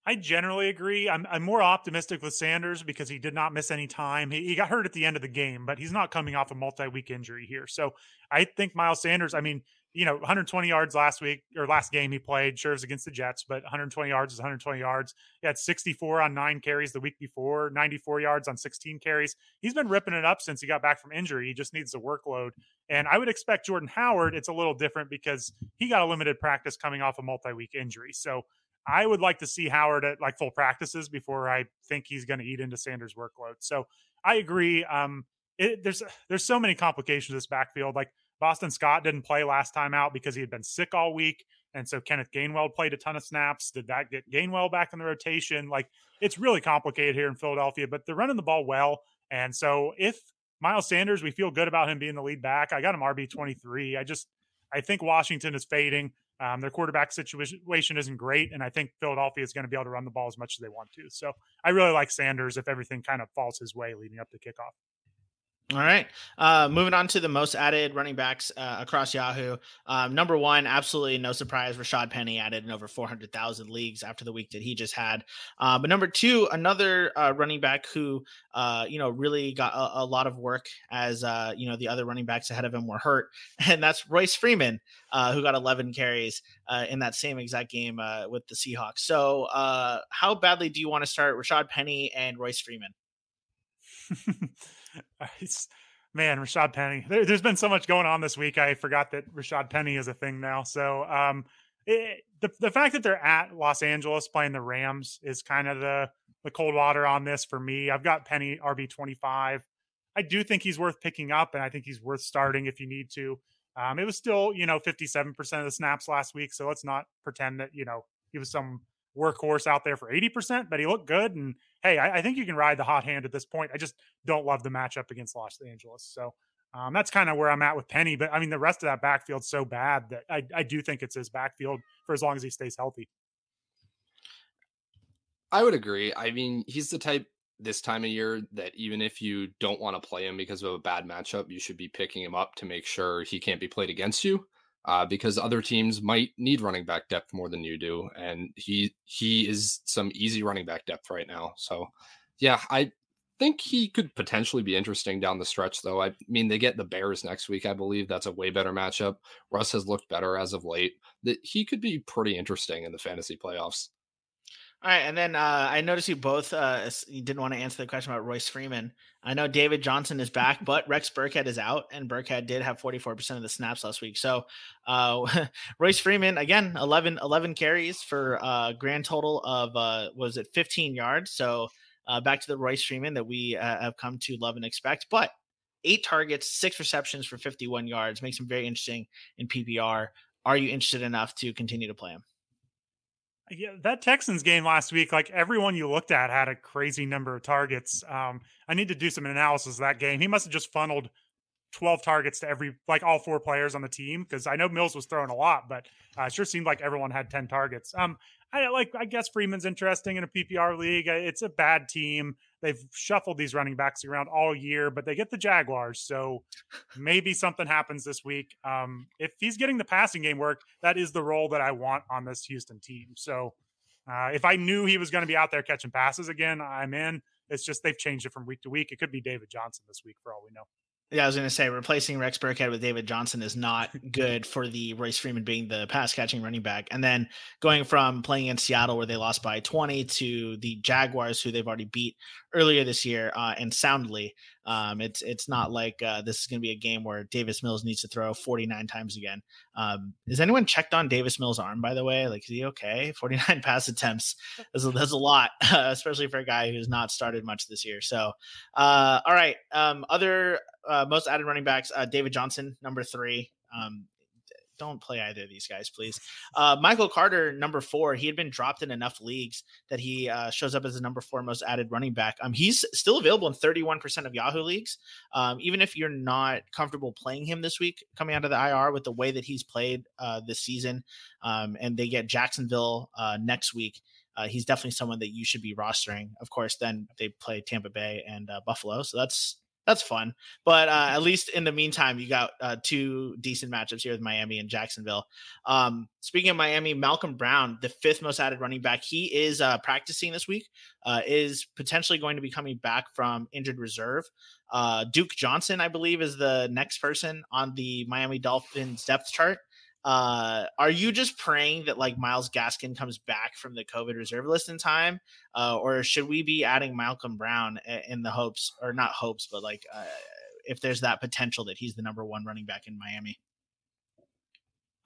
I generally agree. I'm, I'm more optimistic with Sanders because he did not miss any time. He, he got hurt at the end of the game, but he's not coming off a multi week injury here. So I think Miles Sanders, I mean, you know, 120 yards last week or last game he played, sure, it was against the Jets, but 120 yards is 120 yards. He had 64 on nine carries the week before, 94 yards on 16 carries. He's been ripping it up since he got back from injury. He just needs the workload. And I would expect Jordan Howard, it's a little different because he got a limited practice coming off a multi week injury. So I would like to see Howard at like full practices before I think he's going to eat into Sanders' workload. So I agree. Um, it, there's there's so many complications this backfield. Like Boston Scott didn't play last time out because he had been sick all week. And so Kenneth Gainwell played a ton of snaps. Did that get Gainwell back in the rotation? Like it's really complicated here in Philadelphia, but they're running the ball well. And so if Miles Sanders, we feel good about him being the lead back. I got him RB 23. I just, I think Washington is fading. Um, their quarterback situation isn't great, and I think Philadelphia is going to be able to run the ball as much as they want to. So I really like Sanders if everything kind of falls his way leading up to kickoff. All right. Uh, moving on to the most added running backs uh, across Yahoo. Um, number one, absolutely no surprise, Rashad Penny added in over 400,000 leagues after the week that he just had. Uh, but number two, another uh, running back who, uh, you know, really got a, a lot of work as, uh, you know, the other running backs ahead of him were hurt. And that's Royce Freeman, who got 11 carries in that same exact game with the Seahawks. So, how badly do you want to start Rashad Penny and Royce Freeman? man, Rashad Penny. There, has been so much going on this week. I forgot that Rashad Penny is a thing now. So um, it, the the fact that they're at Los Angeles playing the Rams is kind of the the cold water on this for me. I've got Penny RB twenty five. I do think he's worth picking up, and I think he's worth starting if you need to. Um, it was still, you know, 57% of the snaps last week. So let's not pretend that, you know, he was some workhorse out there for 80%, but he looked good. And hey, I, I, think you can ride the hot hand at this point. I just don't love the matchup against Los Angeles. So um, that's kind of where I'm at with Penny. But I mean, the rest of that backfield's so bad that I, I do think it's his backfield for as long as he stays healthy. I would agree. I mean, he's the type this time of year that even if you don't want to play him because of a bad matchup, you should be picking him up to make sure he can't be played against you uh, because other teams might need running back depth more than you do, and he he is some easy running back depth right now. So, yeah, I think he could potentially be interesting down the stretch, though. I mean, they get the Bears next week, I believe. That's a way better matchup. Russ has looked better as of late. That he could be pretty interesting in the fantasy playoffs. All right, and then uh, I noticed you both uh, you didn't want to answer the question about Royce Freeman. I know David Johnson is back, but Rex Burkhead is out, and Burkhead did have 44% of the snaps last week. So uh, Royce Freeman, again, 11, 11 carries for a uh, grand total of, uh, was it 15 yards? So uh, back to the Royce Freeman that we uh, have come to love and expect. But eight targets, six receptions for 51 yards makes him very interesting in PPR. Are you interested enough to continue to play him? Yeah, that Texans game last week, like everyone you looked at had a crazy number of targets. Um, I need to do some analysis of that game. He must have just funneled 12 targets to every, like all four players on the team. Cause I know Mills was throwing a lot, but uh, it sure seemed like everyone had 10 targets. Um, I like, I guess Freeman's interesting in a PPR league. It's a bad team. They've shuffled these running backs around all year, but they get the Jaguars. So maybe something happens this week. Um, if he's getting the passing game work, that is the role that I want on this Houston team. So uh, if I knew he was going to be out there catching passes again, I'm in. It's just they've changed it from week to week. It could be David Johnson this week for all we know. Yeah, I was going to say replacing Rex Burkhead with David Johnson is not good for the Royce Freeman being the pass catching running back. And then going from playing in Seattle where they lost by 20 to the Jaguars who they've already beat earlier this year uh, and soundly. Um, it's it's not like uh, this is going to be a game where Davis Mills needs to throw 49 times again. Um, is anyone checked on Davis Mills' arm by the way? Like, is he okay? 49 pass attempts. That's a, that's a lot, especially for a guy who's not started much this year. So, uh, all right. Um, other uh, most added running backs, uh, David Johnson, number three. Um, don't play either of these guys, please. Uh, Michael Carter, number four. He had been dropped in enough leagues that he uh, shows up as the number four most added running back. Um, he's still available in 31% of Yahoo leagues. Um, even if you're not comfortable playing him this week, coming out of the IR with the way that he's played uh, this season, um, and they get Jacksonville uh, next week. Uh, he's definitely someone that you should be rostering. Of course, then they play Tampa Bay and uh, Buffalo, so that's that's fun. But uh, at least in the meantime, you got uh, two decent matchups here with Miami and Jacksonville. Um, speaking of Miami, Malcolm Brown, the fifth most added running back, he is uh, practicing this week. Uh, is potentially going to be coming back from injured reserve. Uh, Duke Johnson, I believe, is the next person on the Miami Dolphins depth chart. Uh, are you just praying that like Myles Gaskin comes back from the COVID reserve list in time, uh, or should we be adding Malcolm Brown in the hopes, or not hopes, but like uh, if there's that potential that he's the number one running back in Miami?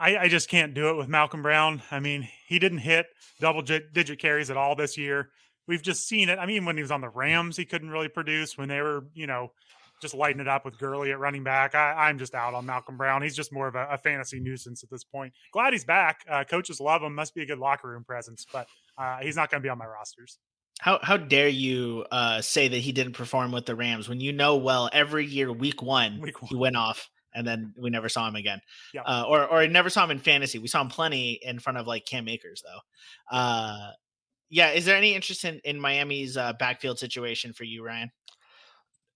I, I just can't do it with Malcolm Brown. I mean, he didn't hit double digit carries at all this year. We've just seen it. I mean, when he was on the Rams, he couldn't really produce. When they were, you know, just lighting it up with Gurley at running back. I, am just out on Malcolm Brown. He's just more of a, a fantasy nuisance at this point. Glad he's back. Uh, coaches love him. Must be a good locker room presence, but uh, he's not going to be on my rosters. How how dare you uh, say that he didn't perform with the Rams when you know well every year week one, week one. he went off and then we never saw him again. Yeah. Uh, or or never saw him in fantasy. We saw him plenty in front of like Cam Akers though. Uh, yeah. Is there any interest in in Miami's uh, backfield situation for you, Ryan?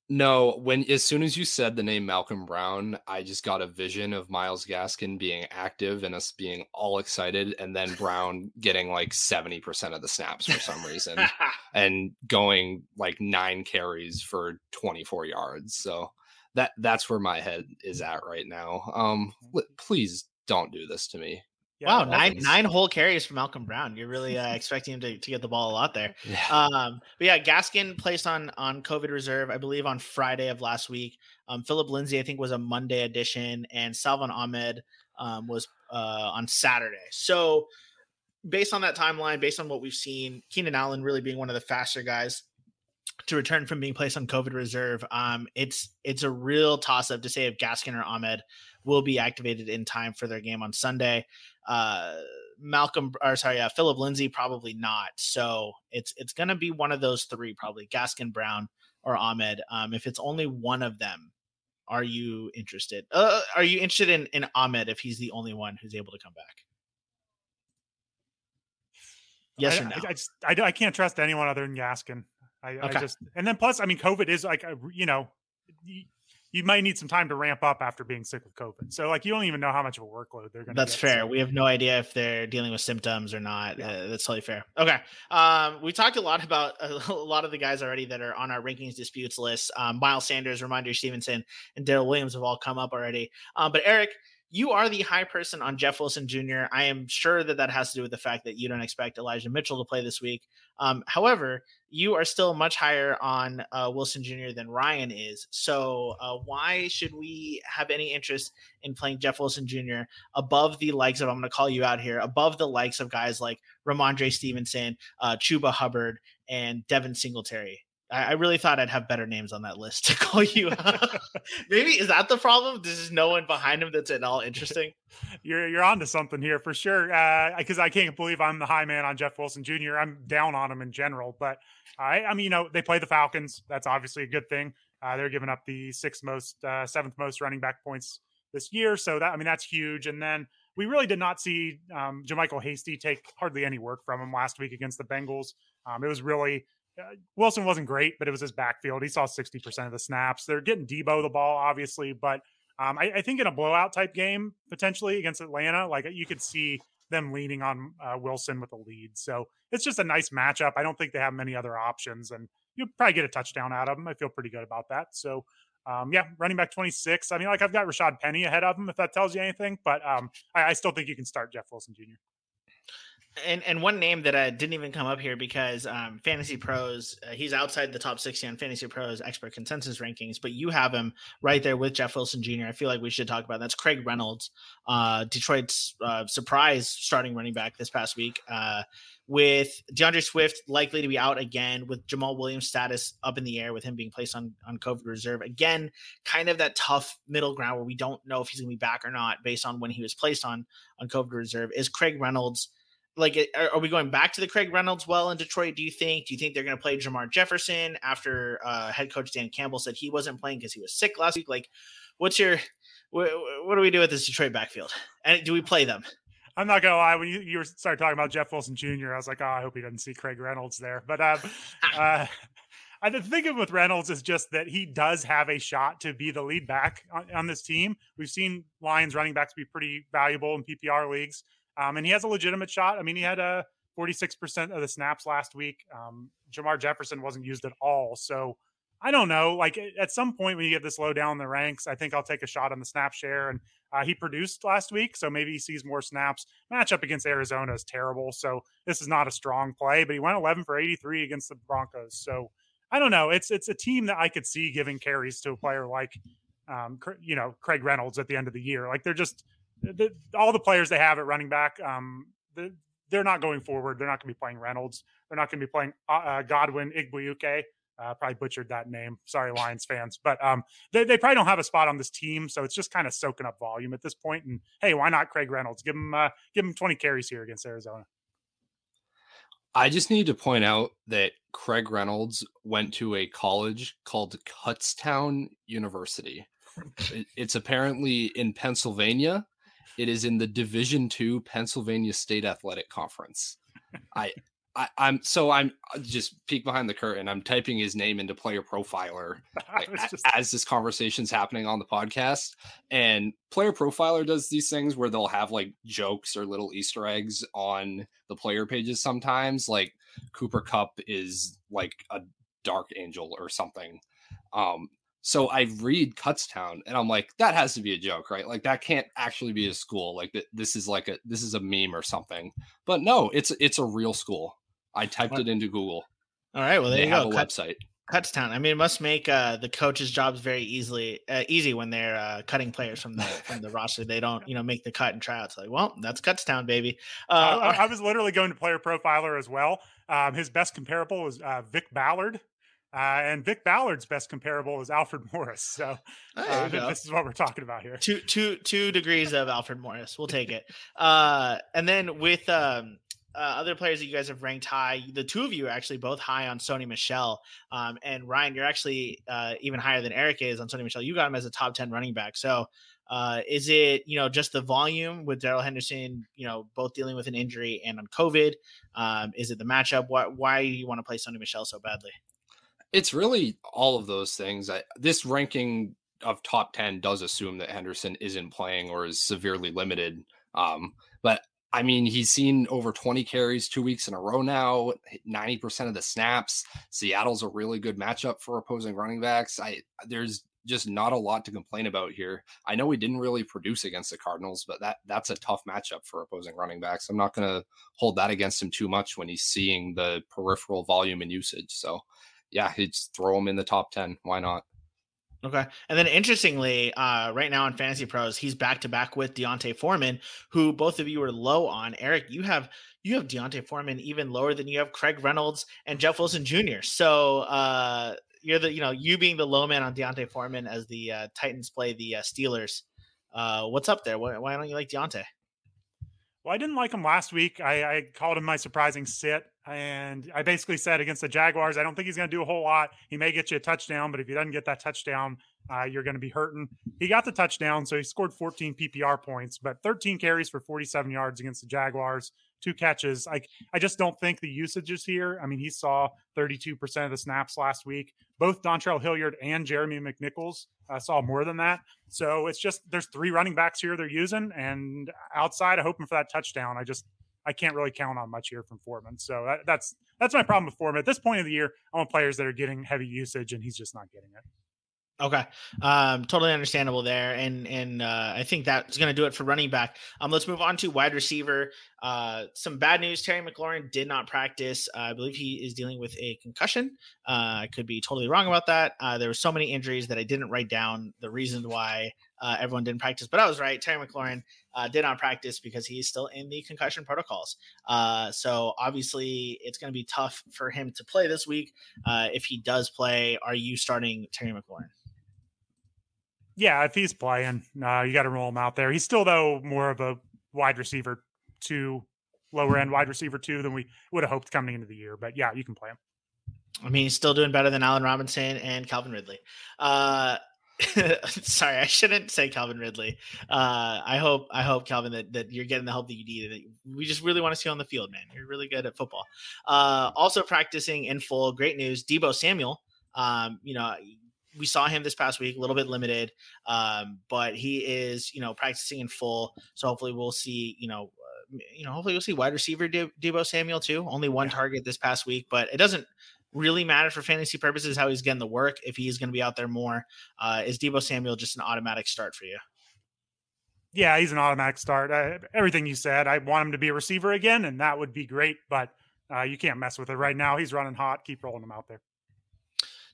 No, when as soon as you said the name Malcolm Brown, I just got a vision of Myles Gaskin being active and us being all excited, and then Brown getting like 70% of the snaps for some reason and going like nine carries for 24 yards. So that that's where my head is at right now. Um please don't do this to me. Yeah, wow, nine nine whole carries for Malcolm Brown. You're really uh, expecting him to, to get the ball a lot there. Yeah. Um, but yeah, Gaskin placed on on COVID reserve, I believe, on Friday of last week. Um, Phillip Lindsay, I think, was a Monday addition, and Salvon Ahmed um, was uh, on Saturday. So, based on that timeline, based on what we've seen, Keenan Allen really being one of the faster guys to return from being placed on COVID reserve, um, it's it's a real toss up to say if Gaskin or Ahmed will be activated in time for their game on Sunday uh, Malcolm or sorry, uh, Phillip Lindsay probably not. So it's it's going to be one of those three probably Gaskin Brown or Ahmed. Um, if it's only one of them, are you interested? Uh, are you interested in in Ahmed if he's the only one who's able to come back? Yes I, or no? I, I, just, I, I can't trust anyone other than Gaskin. I, okay. I just and then plus, I mean, COVID is like you know, you might need some time to ramp up after being sick with COVID. So like you don't even know how much of a workload they're going to. That's get, fair. So. We have no idea if they're dealing with symptoms or not. Yeah. Uh, that's totally fair. Okay. Um, we talked a lot about a, lot of the guys already that are on our rankings disputes list. Um, Miles Sanders, Rhamondre Stevenson, and Darrel Williams have all come up already. Um, but Eric, you are the high person on Jeff Wilson Jr. I am sure that that has to do with the fact that you don't expect Elijah Mitchell to play this week. Um, however, you are still much higher on uh, Wilson Jr. than Ryan is. So, uh, why should we have any interest in playing Jeff Wilson Jr. above the likes of, I'm going to call you out here, above the likes of guys like Rhamondre Stevenson, uh, Chuba Hubbard, and Devin Singletary? I, I really thought I'd have better names on that list to call you. Out. Maybe is that the problem? There's just no one behind him that's at all interesting. you're you're onto something here for sure. Because uh, I can't believe I'm the high man on Jeff Wilson Jr. I'm down on him in general, but I I mean you know they play the Falcons. That's obviously a good thing. Uh, they're giving up the sixth most, uh, seventh most running back points this year, so that I mean that's huge. And then we really did not see um, JaMycal Hasty take hardly any work from him last week against the Bengals. Um, it was really Wilson wasn't great, but it was his backfield. He saw 60% of the snaps. They're getting Deebo the ball, obviously, but um, I, I, think in a blowout type game, potentially against Atlanta, like you could see them leaning on uh, Wilson with a lead. So it's just a nice matchup. I don't think they have many other options, and you'll probably get a touchdown out of them. I feel pretty good about that. So, um, yeah, running back 26. I mean, like I've got Rashad Penny ahead of him, if that tells you anything, but um, I, I still think you can start Jeff Wilson Jr and and one name that uh, didn't even come up here because um, Fantasy Pros uh, he's outside the top sixty on Fantasy Pros expert consensus rankings, but you have him right there with Jeff Wilson Jr. I feel like we should talk about that. that's Craig Reynolds, uh, Detroit's uh, surprise starting running back this past week. Uh, with D'Andre Swift likely to be out again, with Jamaal Williams' status up in the air, with him being placed on on COVID reserve again, kind of that tough middle ground where we don't know if he's going to be back or not based on when he was placed on on COVID reserve. Is Craig Reynolds? Like are, we going back to the Craig Reynolds well in Detroit? Do you think? Do you think they're going to play Jermar Jefferson after uh, head coach Dan Campbell said he wasn't playing because he was sick last week? Like, what's your what, what do we do with this Detroit backfield? And do we play them? I'm not gonna lie. When you, you started talking about Jeff Wilson Jr., I was like, oh, I hope he doesn't see Craig Reynolds there. But um, uh, I the thing with Reynolds is just that he does have a shot to be the lead back on, on this team. We've seen Lions running backs be pretty valuable in PPR leagues. Um, and he has a legitimate shot. I mean, he had a 46% of the snaps last week. Um, Jermar Jefferson wasn't used at all. So I don't know. Like at some point when you get this low down the ranks, I think I'll take a shot on the snap share. And uh, he produced last week, so maybe he sees more snaps. Matchup against Arizona is terrible, so this is not a strong play. But he went 11 for 83 against the Broncos. So I don't know. It's it's a team that I could see giving carries to a player like, um, you know, Craig Reynolds at the end of the year. Like they're just the, all the players they have at running back, um, the, they're not going forward. They're not going to be playing Reynolds. They're not going to be playing uh, uh Godwin, Igwebuike. Uh, probably butchered that name. Sorry, Lions fans, but um, they, they probably don't have a spot on this team, so it's just kind of soaking up volume at this point. And hey, why not Craig Reynolds? Give him uh, give him 20 carries here against Arizona. I just need to point out that Craig Reynolds went to a college called Kutztown University. it's apparently in Pennsylvania. It is in the Division Two Pennsylvania State Athletic Conference. I I, am so I'm uh, just peek behind the curtain. I'm typing his name into Player Profiler just... as this conversation's happening on the podcast. And Player Profiler does these things where they'll have like jokes or little Easter eggs on the player pages sometimes. Like Cooper Kupp is like a dark angel or something. Um, so I read Kutztown and I'm like, that has to be a joke, right? Like that can't actually be a school. Like this is like a this is a meme or something. But no, it's it's a real school. I typed it into Google. All right, well there they you have go. a Cut, website. Kutztown. I mean, it must make uh, the coaches' jobs very easily uh, easy when they're uh, cutting players from the from the roster. They don't, you know, make the cut and tryouts. Like, well, that's Kutztown, baby. I, uh, I, was literally going to player profiler as well. Um, his best comparable is uh, Vic Ballard. Uh, and Vic Ballard's best comparable is Alfred Morris. So uh, this is what we're talking about here. Two, two, two degrees of Alfred Morris. We'll take it. Uh, and then with um, uh, other players that you guys have ranked high. The two of you are actually both high on Sony Michel. Um, and Ryan, you're actually uh, even higher than Eric is on Sony Michel. You got him as a top 10 running back. So uh, is it, you know, just the volume with Darrell Henderson, you know, both dealing with an injury and on COVID? Um, is it the matchup? Why, why do you want to play Sony Michel so badly? It's really all of those things. I, this ranking of top 10 does assume that Henderson isn't playing or is severely limited. Um, but I mean, he's seen over 20 carries two weeks in a row now, 90% of the snaps. Seattle's a really good matchup for opposing running backs. I there's just not a lot to complain about here. I know we didn't really produce against the Cardinals, but that that's a tough matchup for opposing running backs. I'm not going to hold that against him too much when he's seeing the peripheral volume and usage. So, yeah, he's throw him in the top 10. Why not? Okay. And then interestingly, uh, right now in Fantasy Pros, he's back to back with D'Onta Foreman, who both of you are low on. Eric, you have you have D'Onta Foreman even lower than you have Craig Reynolds and Jeff Wilson Jr. So uh, you're the you know you being the low man on D'Onta Foreman as the uh, Titans play the uh, Steelers. Uh, what's up there? Why, why don't you like D'Onta? Well, I didn't like him last week. I, I called him my surprising sit. And I basically said against the Jaguars, I don't think he's going to do a whole lot. He may get you a touchdown, but if he doesn't get that touchdown, uh, you're going to be hurting. He got the touchdown, so he scored 14 PPR points, but 13 carries for 47 yards against the Jaguars, two catches. Like I just don't think the usage is here. I mean, he saw 32% of the snaps last week. Both Dontrell Hilliard and Jeremy McNichols uh, saw more than that. So it's just there's three running backs here they're using, and outside, I hoping for that touchdown. I just I can't really count on much here from Foreman. So that, that's that's my problem with Foreman. At this point of the year, I want players that are getting heavy usage, and he's just not getting it. Okay, um, totally understandable there, and and uh, I think that's going to do it for running back. Um, let's move on to wide receiver. Uh, some bad news: Terry McLaurin did not practice. Uh, I believe he is dealing with a concussion. Uh, I could be totally wrong about that. Uh, there were so many injuries that I didn't write down the reasons why uh, everyone didn't practice, but I was right. Terry McLaurin did not practice because he's still in the concussion protocols. So obviously, it's going to be tough for him to play this week. If he does play, are you starting Terry McLaurin? Yeah, if he's playing, uh, you got to roll him out there. He's still though more of a wide receiver two, lower end wide receiver two than we would have hoped coming into the year. But yeah, you can play him. I mean, he's still doing better than Allen Robinson and Calvin Ridley. Uh, sorry, I shouldn't say Calvin Ridley. Uh, I hope, I hope Calvin that, that you're getting the help that you need. We just really want to see you on the field, man. You're really good at football. Uh, also practicing in full. Great news, Deebo Samuel. Um, you know, we saw him this past week, a little bit limited, um, but he is, you know, practicing in full. So hopefully we'll see, you know, uh, you know, hopefully we'll see wide receiver De- Deebo Samuel too. Only one yeah. target this past week, but it doesn't really matter for fantasy purposes how he's getting the work. If he's going to be out there more, uh, is Deebo Samuel just an automatic start for you? Yeah, he's an automatic start. Uh, everything you said, I want him to be a receiver again, and that would be great. But uh, you can't mess with it right now. He's running hot. Keep rolling him out there.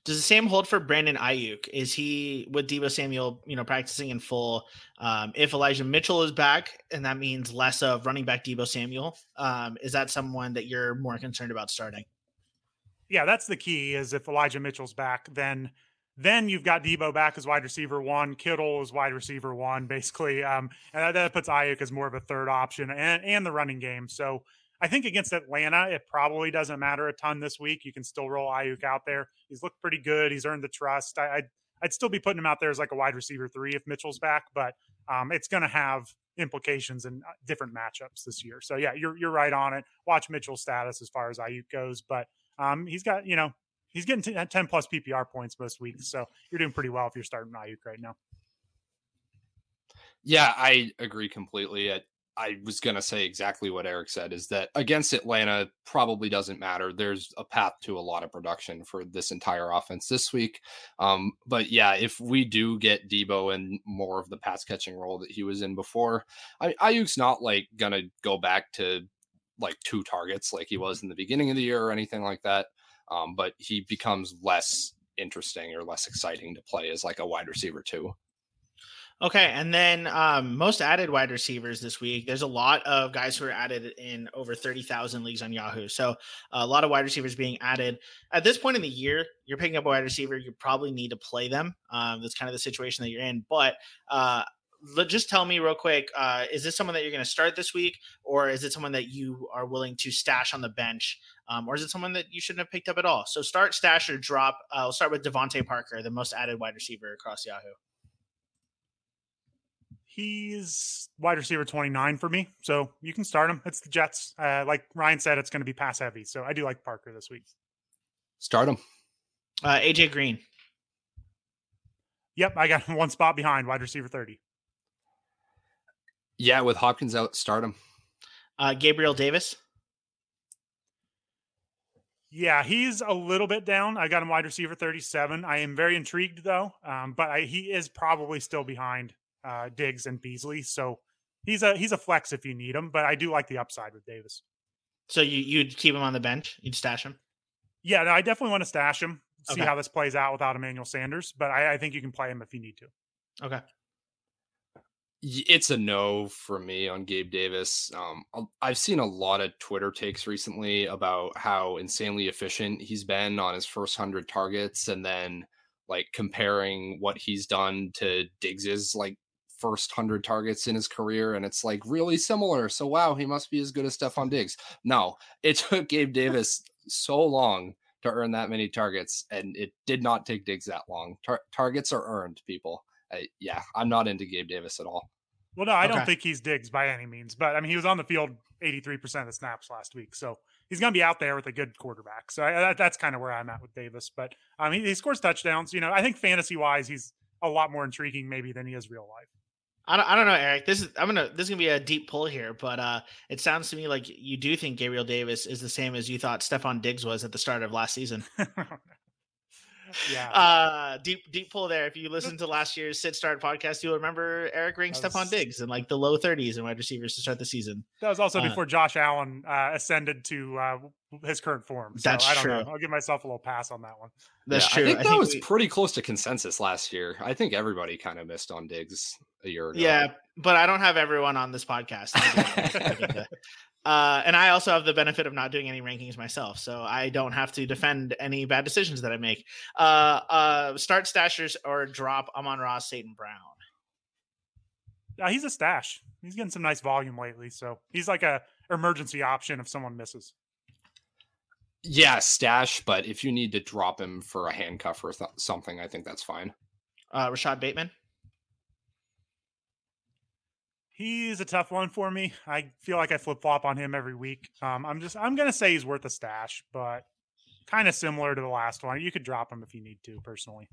Does the same hold for Brandon Aiyuk? Is he with Deebo Samuel, you know, practicing in full? Um, if Elijah Mitchell is back, and that means less of running back Deebo Samuel, um, is that someone that you're more concerned about starting? Yeah, that's the key. Is if Elijah Mitchell's back, then then you've got Deebo back as wide receiver one, Kittle as wide receiver one, basically, um, and that, that puts Aiyuk as more of a third option and and the running game. So I think against Atlanta, it probably doesn't matter a ton this week. You can still roll Aiyuk out there. He's looked pretty good. He's earned the trust. I, I'd, I'd still be putting him out there as like a wide receiver three if Mitchell's back, but um, it's going to have implications in uh, different matchups this year. So yeah, you're you're right on it. Watch Mitchell's status as far as Aiyuk goes, but um, he's got you know he's getting t- 10 plus PPR points most weeks, so you're doing pretty well if you're starting Aiyuk right now. Yeah, I agree completely. Was going to say exactly what Eric said is that against Atlanta probably doesn't matter. There's a path to a lot of production for this entire offense this week. Um, but yeah, if we do get Deebo in more of the pass catching role that he was in before, I, Aiyuk's not like going to go back to like two targets like he was in the beginning of the year or anything like that. Um, but he becomes less interesting or less exciting to play as like a wide receiver too. Okay, and then um, most added wide receivers this week. There's a lot of guys who are added in over thirty thousand leagues on Yahoo. So a lot of wide receivers being added at this point in the year. You're picking up a wide receiver. You probably need to play them. Um, that's kind of the situation that you're in. But uh, just tell me real quick: uh, is this someone that you're going to start this week, or is it someone that you are willing to stash on the bench, um, or is it someone that you shouldn't have picked up at all? So start, stash, or drop. Uh, I'll start with DeVante Parker, the most added wide receiver across Yahoo. He's wide receiver 29 for me. So you can start him. It's the Jets. Uh, like Ryan said, it's going to be pass heavy. So I do like Parker this week. Start him. Uh, AJ Green. Yep. I got one spot behind wide receiver 30. Yeah. With Hopkins out, start him. Uh, Gabriel Davis. Yeah, he's a little bit down. I got him wide receiver 37. I am very intrigued though, um, but I, he is probably still behind uh, Diggs and Beasley. So he's a he's a flex if you need him, but I do like the upside with Davis. So you you'd keep him on the bench? You'd stash him? Yeah, no, I definitely want to stash him. See okay. how this plays out without Emmanuel Sanders, but I, I think you can play him if you need to. Okay. It's a no for me on Gabe Davis. Um, I've seen a lot of Twitter takes recently about how insanely efficient he's been on his first hundred targets, and then like comparing what he's done to Diggs's like first 100 targets in his career and it's like really similar so wow he must be as good as Stefon Diggs. No it took Gabe Davis so long to earn that many targets and it did not take Diggs that long. Tar- targets are earned people. I, yeah I'm not into Gabe Davis at all. Well no I okay. don't think he's Diggs by any means but I mean he was on the field 83% of the snaps last week so he's going to be out there with a good quarterback so I, that, that's kind of where I'm at with Davis but um he, he scores touchdowns you know I think fantasy wise he's a lot more intriguing maybe than he is real life I don't, I don't know, Eric. This is I'm gonna this is gonna be a deep pull here, but uh, it sounds to me like you do think Gabriel Davis is the same as you thought Stefon Diggs was at the start of last season. yeah. Uh, deep deep pull there. If you listen to last year's sit start podcast, you'll remember Eric ranked was... Stefon Diggs in like the low 30s in wide receivers to start the season. That was also uh, before Josh Allen uh, ascended to uh, his current form. So that's I don't true. Know. I'll give myself a little pass on that one. That's yeah, true. I think I that think was we... pretty close to consensus last year. I think everybody kind of missed on Diggs a year ago. Yeah, but I don't have everyone on this podcast. uh, and I also have the benefit of not doing any rankings myself, so I don't have to defend any bad decisions that I make. Uh, uh, start stashers or drop Amon-Ra, St. Brown. Uh, he's a stash. He's getting some nice volume lately, so he's like a emergency option if someone misses. Yeah, stash, but if you need to drop him for a handcuff or th- something, I think that's fine. Uh, Rashod Bateman. He's a tough one for me. I feel like I flip flop on him every week. Um, I'm just I'm gonna say he's worth a stash, but kind of similar to the last one. You could drop him if you need to, personally.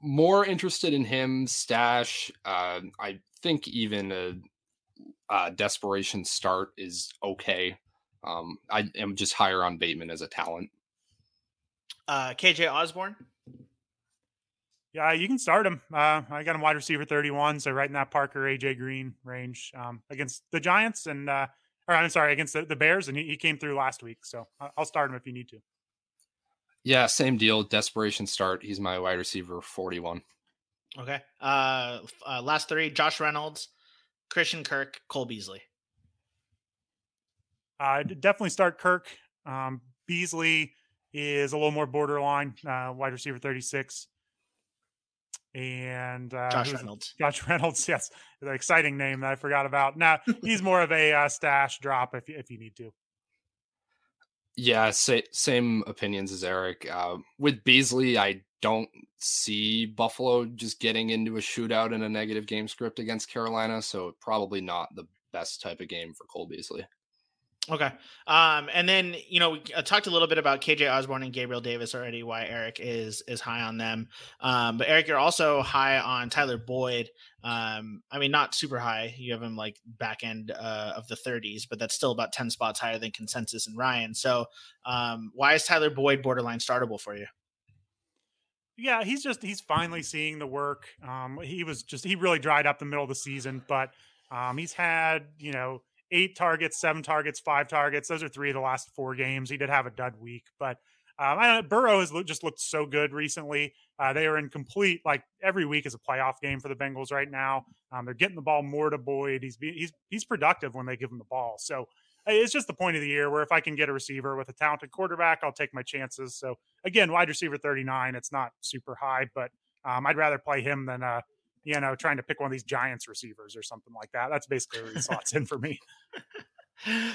More interested in him stash. Uh, I think even a, a desperation start is okay. Um, I am just higher on Bateman as a talent. Uh, KJ Osborn. Yeah, you can start him. Uh, I got him wide receiver 31, so right in that Parker AJ Green range um, against the Giants and uh, or I'm sorry, against the, the Bears, and he, he, came through last week. So I'll start him if you need to. Yeah, same deal. Desperation start. He's my wide receiver 41. Okay. Uh, uh last three: Josh Reynolds, Christian Kirk, Cole Beasley. Uh, definitely start Kirk. Um, Beasley is a little more borderline, uh, wide receiver 36. And uh, Josh Reynolds. Josh Reynolds, yes, the exciting name that I forgot about. Now he's more of a uh, stash drop if if you need to. Yeah, sa- same opinions as Eric. Uh, with Beasley, I don't see Buffalo just getting into a shootout in a negative game script against Carolina, so probably not the best type of game for Cole Beasley. Okay. Um, and then you know we uh, talked a little bit about KJ Osborn and Gabriel Davis already. Why Eric is is high on them, um, but Eric, you're also high on Tyler Boyd. Um, I mean, not super high. You have him like back end uh, of the 30s, but that's still about 10 spots higher than consensus and Ryan. So, um, why is Tyler Boyd borderline startable for you? Yeah, he's just he's finally seeing the work. Um, he was just he really dried up the middle of the season, but um, he's had you know eight targets, seven targets, five targets. Those are three of the last four games. He did have a dud week, but um, I Burrow has just looked so good recently. Uh, they are in complete like every week is a playoff game for the Bengals right now. Um, they're getting the ball more to Boyd. He's he's he's productive when they give him the ball. So it's just the point of the year where if I can get a receiver with a talented quarterback, I'll take my chances. So again, wide receiver 39, it's not super high, but um, I'd rather play him than uh, you know, trying to pick one of these Giants receivers or something like that. That's basically where he slots in for me.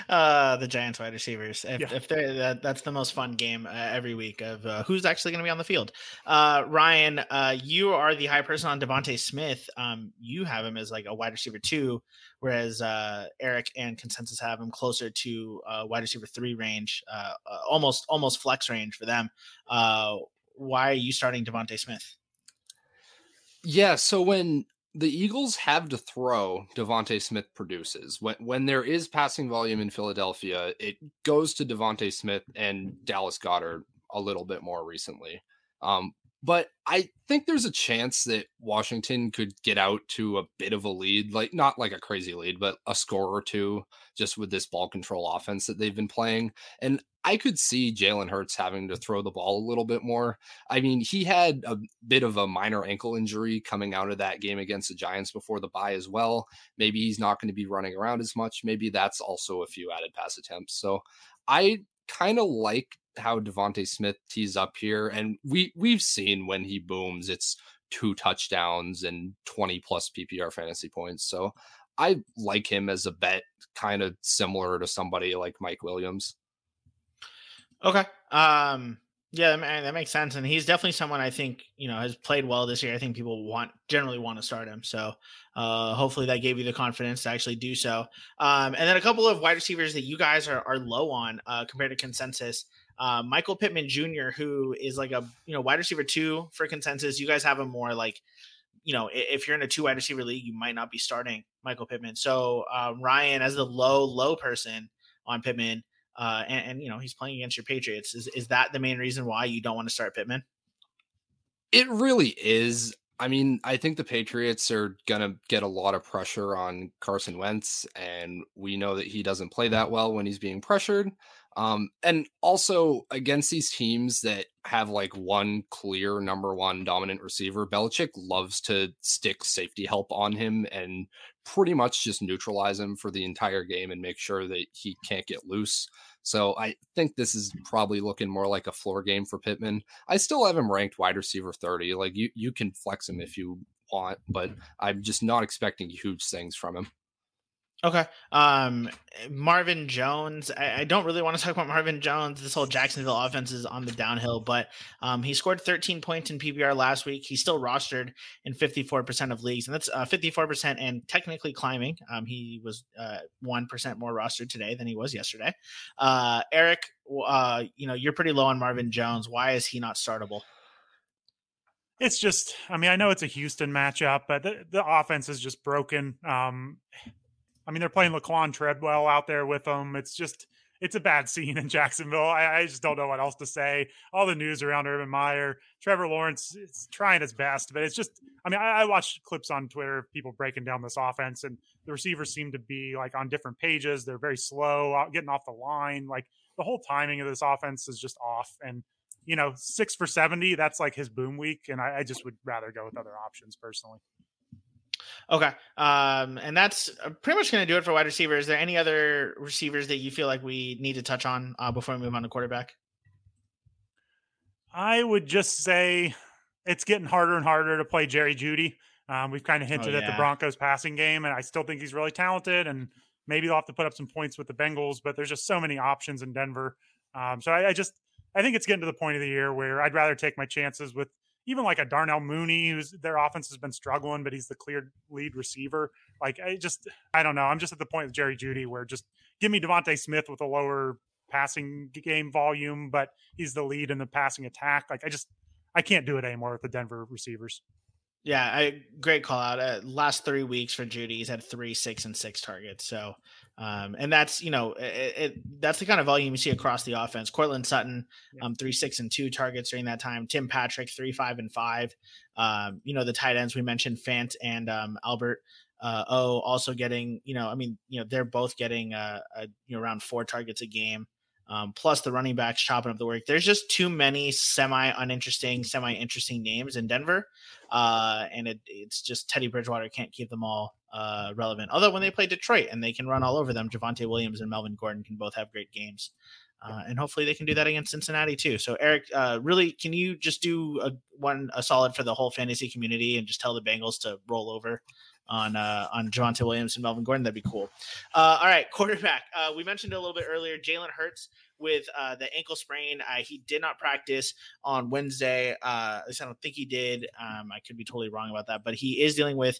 Uh, the Giants wide receivers. If, Yeah. if they're that, that's the most fun game uh, every week of uh, who's actually going to be on the field. Uh, Ryan, uh, you are the high person on DeVonta Smith. Um, you have him as like a wide receiver two, whereas uh, Eric and consensus have him closer to uh, wide receiver three range, uh, uh, almost almost flex range for them. Uh, why are you starting DeVonta Smith? Yeah, so when the Eagles have to throw, DeVonta Smith produces. When when there is passing volume in Philadelphia, it goes to DeVonta Smith and Dallas Goedert a little bit more recently. Um, but I think there's a chance that Washington could get out to a bit of a lead, like not like a crazy lead, but a score or two just with this ball control offense that they've been playing. And I could see Jalen Hurts having to throw the ball a little bit more. I mean, he had a bit of a minor ankle injury coming out of that game against the Giants before the bye as well. Maybe he's not going to be running around as much. Maybe that's also a few added pass attempts. So I kind of like how DeVonta Smith tees up here, and we we've seen when he booms, it's two touchdowns and 20 plus PPR fantasy points. So I like him as a bet, kind of similar to somebody like Mike Williams. Okay. Um yeah, that, makes sense. And he's definitely someone I think, you know, has played well this year. I think people want generally want to start him. So uh hopefully that gave you the confidence to actually do so. Um and then a couple of wide receivers that you guys are are low on uh compared to consensus. Uh, Michael Pittman Jr., who is like a you know wide receiver two for consensus. You guys have him more like, you know, if you're in a two wide receiver league, you might not be starting Michael Pittman. So um, Ryan, as the low low person on Pittman, uh, and, and you know he's playing against your Patriots. Is is that the main reason why you don't want to start Pittman? It really is. I mean, I think the Patriots are to get a lot of pressure on Carson Wentz, and we know that he doesn't play that well when he's being pressured. Um, and also against these teams that have like one clear number one dominant receiver, Belichick loves to stick safety help on him and pretty much just neutralize him for the entire game and make sure that he can't get loose. So I think this is probably looking more like a floor game for Pittman. I still have him ranked wide receiver 30. Like you you can flex him if you want, but mm-hmm. I'm just not expecting huge things from him. Okay. Um, Marvin Jones. I, I don't really want to talk about Marvin Jones. This whole Jacksonville offense is on the downhill, but um, he scored 13 points in PPR last week. He's still rostered in 54% of leagues, and that's uh, 54% and technically climbing. Um, he was uh, 1% more rostered today than he was yesterday. Uh, Eric, uh, you know, you're pretty low on Marvin Jones. Why is he not startable? It's just, I mean, I know it's a Houston matchup, but the, the offense is just broken. Um, I mean, they're playing Laquan Treadwell out there with them. It's just, it's a bad scene in Jacksonville. I, I just don't know what else to say. All the news around Urban Meyer, Trevor Lawrence is trying his best, but it's just, I mean, I, I watched clips on Twitter of people breaking down this offense, and the receivers seem to be like on different pages. They're very slow, getting off the line. Like the whole timing of this offense is just off. And you know, six for 70, that's like his boom week. And I, I just would rather go with other options personally. Okay. Um, and that's uh, pretty much going to do it for wide receiver. Is there any other receivers that you feel like we need to touch on uh, before we move on to quarterback? I would just say it's getting harder and harder to play Jerry Jeudy. Um, we've kind of oh, hinted oh, yeah. at the Broncos passing game, and I still think he's really talented. And maybe they'll have to put up some points with the Bengals, but there's just so many options in Denver. Um, so I, I, just I think it's getting to the point of the year where I'd rather take my chances with even like a Darnell Mooney, who's their offense has been struggling, but he's the clear lead receiver. Like I just I don't know. I'm just at the point with Jerry Jeudy where just give me DeVonta Smith with a lower passing game volume, but he's the lead in the passing attack. Like I just I can't do it anymore with the Denver receivers. Yeah, I great call out. Uh, last three weeks for Jeudy, he's had three, six, and six targets. So, um, and that's you know, it, it, that's the kind of volume you see across the offense. Courtland Sutton, um, three, six, and two targets during that time. Tim Patrick, three, five, and five. Um, you know, the tight ends we mentioned, Fant and um, Albert. Uh, oh, also getting, you know, I mean, you know, they're both getting uh, a, you know around four targets a game um, plus the running backs chopping up the work. There's just too many semi uninteresting, semi interesting names in Denver, uh, and it, it's just Teddy Bridgewater can't keep them all uh, relevant. Although when they play Detroit and they can run all over them, Javonte Williams and Melvin Gordon can both have great games. Uh, and hopefully they can do that against Cincinnati too. So Eric, uh, really, can you just do a one a solid for the whole fantasy community and just tell the Bengals to roll over on uh, on Javonte Williams and Melvin Gordon. That'd be cool. Uh, all right, quarterback. Uh, we mentioned a little bit earlier. Jalen Hurts with uh, the ankle sprain. Uh, he did not practice on Wednesday. Uh, at least I don't think he did. Um, I could be totally wrong about that, but he is dealing with.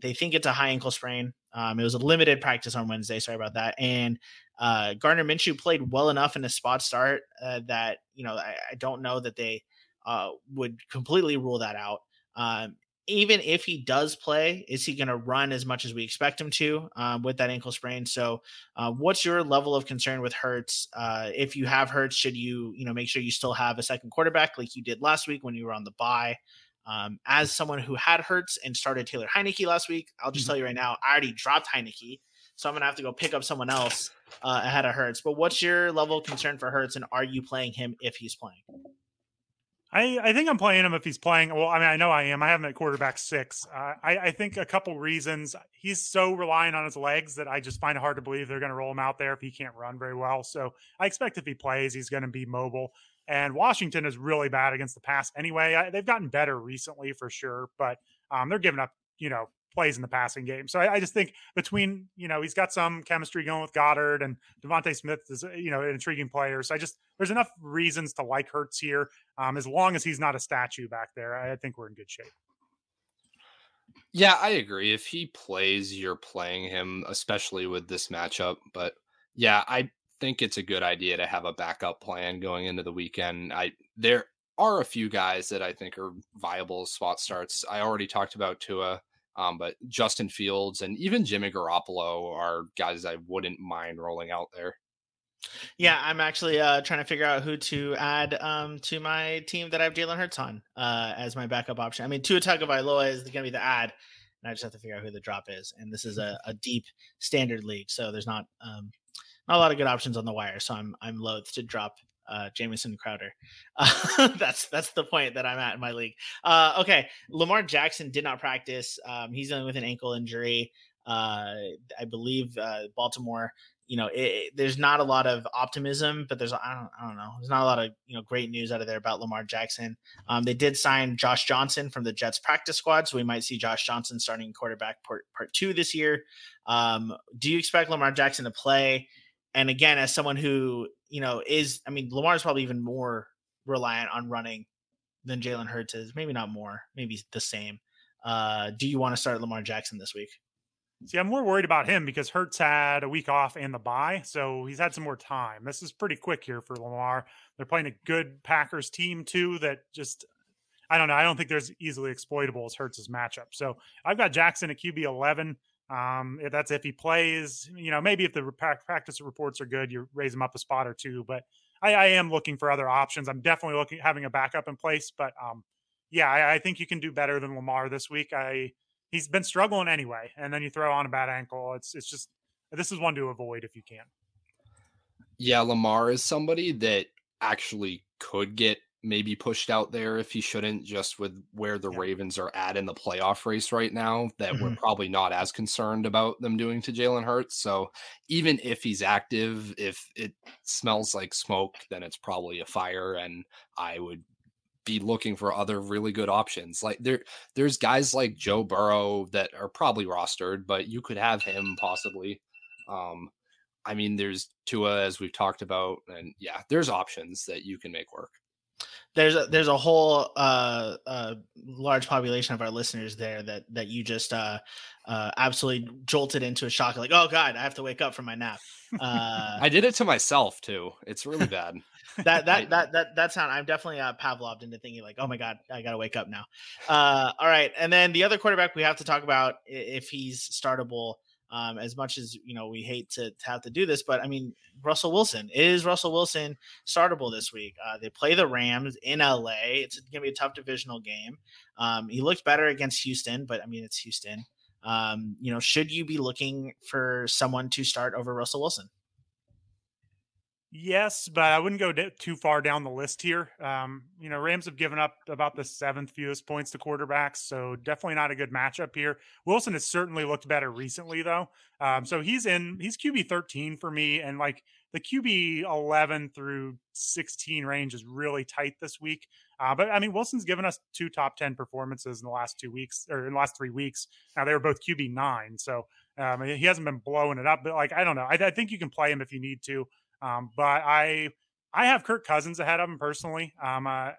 They think it's a high ankle sprain. Um, it was a limited practice on Wednesday. Sorry about that. And uh, Minshew played well enough in a spot start uh, that you know I, I, don't know that they uh, would completely rule that out. Um, even if he does play, is he going to run as much as we expect him to um, with that ankle sprain? So, uh, what's your level of concern with Hurts? Uh, if you have Hurts, should you you know make sure you still have a second quarterback like you did last week when you were on the bye? Um, as someone who had Hurts and started Taylor Heinicke last week, I'll just mm-hmm. tell you right now, I already dropped Heinicke, so I'm gonna have to go pick up someone else uh, ahead of Hurts. But what's your level of concern for Hurts, and are you playing him if he's playing? I, I think I'm playing him if he's playing. Well, I mean, I know I am. I have him at quarterback six. Uh, I, I think a couple reasons. He's so reliant on his legs that I just find it hard to believe they're going to roll him out there if he can't run very well. So I expect if he plays, he's going to be mobile. And Washington is really bad against the pass anyway. I, they've gotten better recently for sure, but um, they're giving up, you know, plays in the passing game. So I, I, just think between, you know, he's got some chemistry going with Goedert and DeVonta Smith is, you know, an intriguing player. So I just, there's enough reasons to like Hurts here. Um, as long as he's not a statue back there, I think we're in good shape. Yeah, I agree. If he plays, you're playing him, especially with this matchup. But yeah, I think it's a good idea to have a backup plan going into the weekend. I there are a few guys that I think are viable spot starts. I already talked about Tua. Um, but Justin Fields and even Jimmy Garoppolo are guys I wouldn't mind rolling out there. Yeah, I'm actually uh, trying to figure out who to add um, to my team that I have Jalen Hurts on uh, as my backup option. I mean, Tua Tagovailoa is going to be the add, and I just have to figure out who the drop is. And this is a, a deep standard league, so there's not um, not a lot of good options on the wire. So I'm I'm loath to drop uh, Jamison Crowder. Uh, that's that's the point that I'm at in my league. Uh, okay, Lamar Jackson did not practice. Um, he's dealing with an ankle injury. Uh, I believe uh, Baltimore. You know, it, it, there's not a lot of optimism, but there's I don't I don't know. There's not a lot of you know great news out of there about Lamar Jackson. Um, they did sign Josh Johnson from the Jets practice squad, so we might see Josh Johnson starting quarterback part part two this year. Um, do you expect Lamar Jackson to play? And again, as someone who you know, is I mean, Lamar is probably even more reliant on running than Jalen Hurts is. Maybe not more, maybe the same. Uh, do you want to start Lamar Jackson this week? See, I'm more worried about him because Hurts had a week off and the bye, so he's had some more time. This is pretty quick here for Lamar. They're playing a good Packers team too. That just, I don't know. I don't think there's easily exploitable as Hurts' matchup. So I've got Jackson at QB 11. Um, that's if he plays, you know, maybe if the practice reports are good, you raise him up a spot or two. But I, I am looking for other options. I'm definitely looking having a backup in place. But um, yeah, I, I, think you can do better than Lamar this week. I he's been struggling anyway, and then you throw on a bad ankle. It's it's just this is one to avoid if you can. Yeah, Lamar is somebody that actually could get maybe pushed out there if he shouldn't, just with where the yeah. Ravens are at in the playoff race right now, that mm-hmm. we're probably not as concerned about them doing to Jalen Hurts. So even if he's active, if it smells like smoke, then it's probably a fire. And I would be looking for other really good options. Like there, there's guys like Joe Burrow that are probably rostered, but you could have him possibly. Um, I mean, there's Tua as we've talked about, and yeah, there's options that you can make work there's a there's a whole uh, uh, large population of our listeners there that that you just uh, uh, absolutely jolted into a shock like oh god i have to wake up from my nap. Uh, i did it to myself too. It's really bad. That that that that that sound i'm definitely uh, pavloved into thinking like oh my god i gotta wake up now. Uh, all right and then the other quarterback we have to talk about if he's startable um, as much as you know we hate to, to, have to do this, but I mean Russell Wilson is Russell Wilson startable this week. Uh, they play the Rams in LA. It's going to be a tough divisional game. Um, he looked better against Houston, but I mean it's Houston. Um, you know, should you be looking for someone to start over Russell Wilson? Yes, but I wouldn't go too far down the list here. Um, you know, Rams have given up about the seventh fewest points to quarterbacks, so definitely not a good matchup here. Wilson has certainly looked better recently, though. Um, so he's in, he's QB 13 for me, and like the QB 11 through 16 range is really tight this week. Uh, but I mean, Wilson's given us two top 10 performances in the last two weeks or in the last three weeks. Now they were both QB nine, so um, he hasn't been blowing it up. But like, I don't know. I, I think you can play him if you need to. Um, but I I have Kirk Cousins ahead of him personally. Um, uh,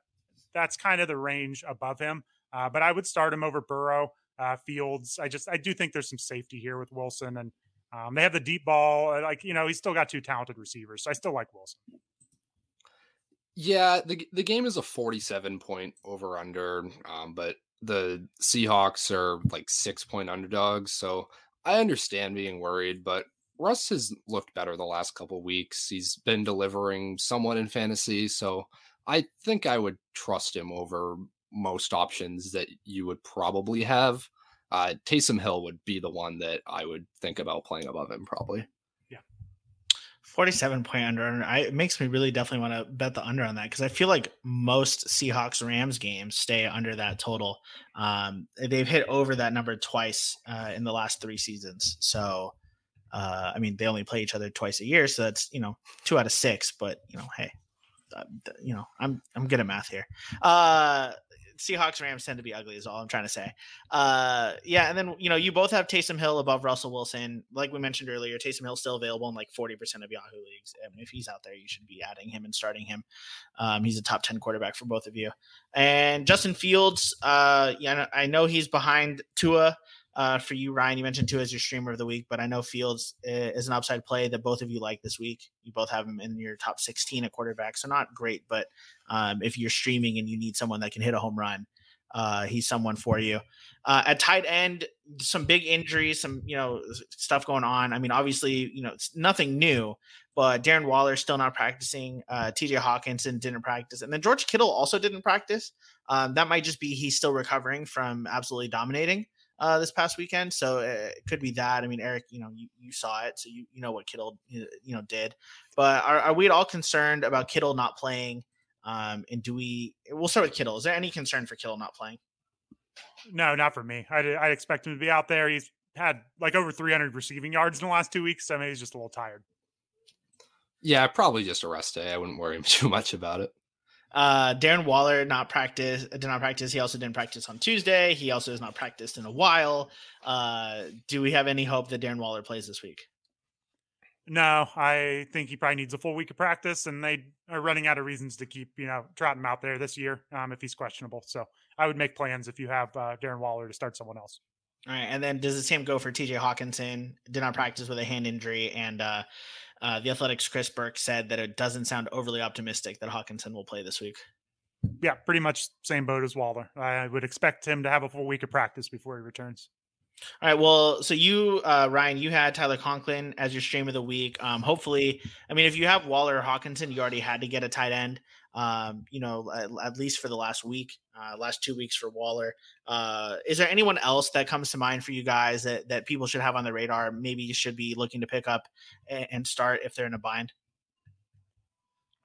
that's kind of the range above him. Uh, but I would start him over Burrow, uh, Fields. I just I do think there's some safety here with Wilson, and um, they have the deep ball. Uh, like you know, he's still got two talented receivers, so I still like Wilson. Yeah, the the game is a 47 point over under, um, but the Seahawks are like six point underdogs. So I understand being worried, but Russ has looked better the last couple weeks. He's been delivering somewhat in fantasy, so I think I would trust him over most options that you would probably have. Uh, Taysom Hill would be the one that I would think about playing above him, probably. Yeah, forty-seven point under. I, it makes me really definitely want to bet the under on that because I feel like most Seahawks Rams games stay under that total. Um, they've hit over that number twice uh, in the last three seasons, so. Uh, I mean, they only play each other twice a year, so that's you know two out of six. But you know, hey, uh, you know, I'm I'm good at math here. Uh, Seahawks Rams tend to be ugly, is all I'm trying to say. Uh, yeah, and then you know, you both have Taysom Hill above Russell Wilson. Like we mentioned earlier, Taysom Hill still available in like 40% of Yahoo leagues. I mean, if he's out there, you should be adding him and starting him. Um, he's a top 10 quarterback for both of you. And Justin Fields, uh, yeah, I know he's behind Tua uh, for you, Ryan. You mentioned Tua as your streamer of the week, but I know Fields uh, is an upside play that both of you like this week. You both have him in your top 16 at quarterback, so not great, but um, if you're streaming and you need someone that can hit a home run, uh, he's someone for you. Uh, at tight end, some big injuries, some you know stuff going on. I mean, obviously, you know, it's nothing new, but Darren Waller still not practicing. Uh, T.J. Hockenson didn't practice, and then George Kittle also didn't practice. Um, that might just be he's still recovering from absolutely dominating uh, this past weekend. So uh, it could be that. I mean, Eric, you know, you, you saw it, so you, you know what Kittle, you know, did. But are, are we at all concerned about Kittle not playing? Um, and do we? We'll start with Kittle. Is there any concern for Kittle not playing? No, not for me. I I expect him to be out there. He's had like over 300 receiving yards in the last two weeks. So mean, he's just a little tired. Yeah, probably just a rest day. I wouldn't worry him too much about it. Uh, Darren Waller not practice did not practice. He also didn't practice on Tuesday. He also has not practiced in a while. Uh, do we have any hope that Darren Waller plays this week? No, I think he probably needs a full week of practice, and they are running out of reasons to keep you know trotting him out there this year um, if he's questionable. So I would make plans if you have uh, Darren Waller to start someone else. All right, and then does the same go for T.J. Hockenson? Did not practice with a hand injury, and uh, uh, the Athletic's Chris Burke said that it doesn't sound overly optimistic that Hockenson will play this week. Yeah, pretty much same boat as Waller. I would expect him to have a full week of practice before he returns. All right. Well, so you, uh, Ryan, you had Tyler Conklin as your stream of the week. Um, hopefully, I mean, if you have Waller or Hockenson, you already had to get a tight end um, you know, at, at, least for the last week, uh, last two weeks for Waller. Uh, is there anyone else that comes to mind for you guys that, that people should have on the radar? Maybe you should be looking to pick up and, and start if they're in a bind.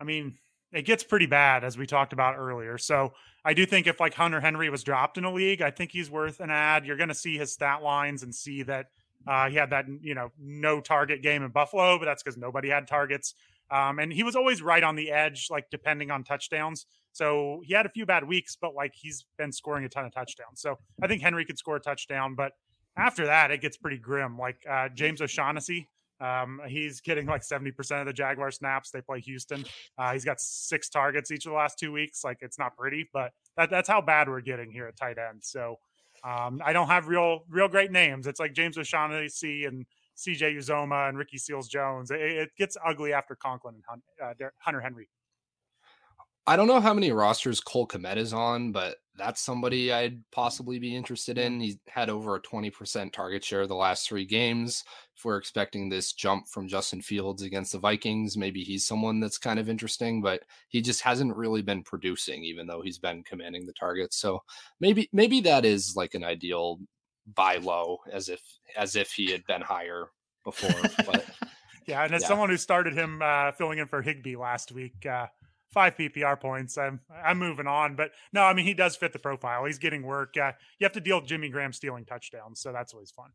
I mean, it gets pretty bad as we talked about earlier. So I do think if like Hunter Henry was dropped in a league, I think he's worth an ad. You're going to see his stat lines and see that uh, he had that you know no target game in Buffalo, but that's because nobody had targets. Um, and he was always right on the edge, like depending on touchdowns. So he had a few bad weeks, but like he's been scoring a ton of touchdowns. So I think Henry could score a touchdown, but after that, it gets pretty grim. Like uh, James O'Shaughnessy, um, he's getting like 70% of the Jaguar snaps. They play Houston. Uh, he's got six targets each of the last two weeks. Like it's not pretty, but that, that's how bad we're getting here at tight end. So um, I don't have real, real great names. It's like James O'Shaughnessy and CJ Uzomah and Ricky Seals Jones. It, it, gets ugly after Conklin and uh, Hunter Henry. I don't know how many rosters Cole Kmet is on, but that's somebody I'd possibly be interested in. He's had over a 20% target share the last three games. If we're expecting this jump from Justin Fields against the Vikings, maybe he's someone that's kind of interesting, but he just hasn't really been producing, even though he's been commanding the targets. So maybe maybe that is like an ideal buy low as if as if he had been higher before. But yeah, and as yeah. someone who started him uh, filling in for Higbee last week, uh, five PPR points. I'm I'm moving on, but no, I mean he does fit the profile. He's getting work. Uh, you have to deal with Jimmy Graham stealing touchdowns, so that's always fun.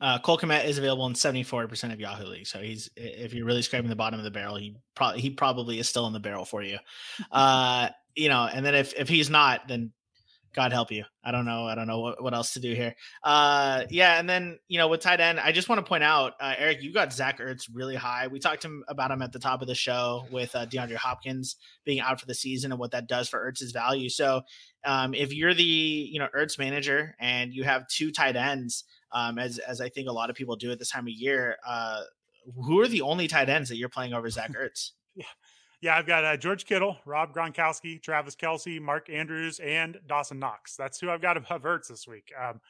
Uh, Cole Kmet is available in 74% of Yahoo League. So he's if you're really scraping the bottom of the barrel, he probably he probably is still in the barrel for you. Uh, you know, and then if if he's not, then God help you. I don't know. I don't know what, what else to do here. Uh, yeah, and then you know with tight end, I just want to point out, uh, Eric, you got Zach Ertz really high. We talked him about him at the top of the show with uh, DeAndre Hopkins being out for the season and what that does for Ertz's value. So, um, if you're the you know Ertz manager and you have two tight ends, um, as as I think a lot of people do at this time of year, uh, who are the only tight ends that you're playing over Zach Ertz? Yeah. I've got uh, George Kittle, Rob Gronkowski, Travis Kelce, Mark Andrews, and Dawson Knox. That's who I've got above Ertz this week. Um,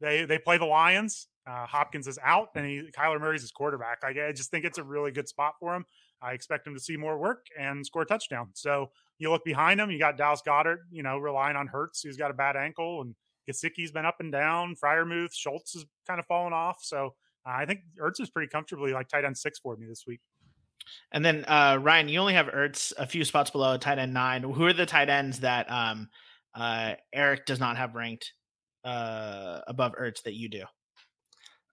they they play the Lions. Uh, Hopkins is out, and he, Kyler Murray's his quarterback. I just think it's a really good spot for him. I expect him to see more work and score a touchdown. So you look behind him, you got Dallas Goedert, you know, relying on Hurts, who's got a bad ankle, and Gesicki's been up and down. Freiermuth, Schultz has kind of fallen off. So uh, I think Ertz is pretty comfortably like tight end six for me this week. And then uh, Ryan, you only have Ertz a few spots below tight end nine. Who are the tight ends that um, uh, Eric does not have ranked uh, above Ertz that you do?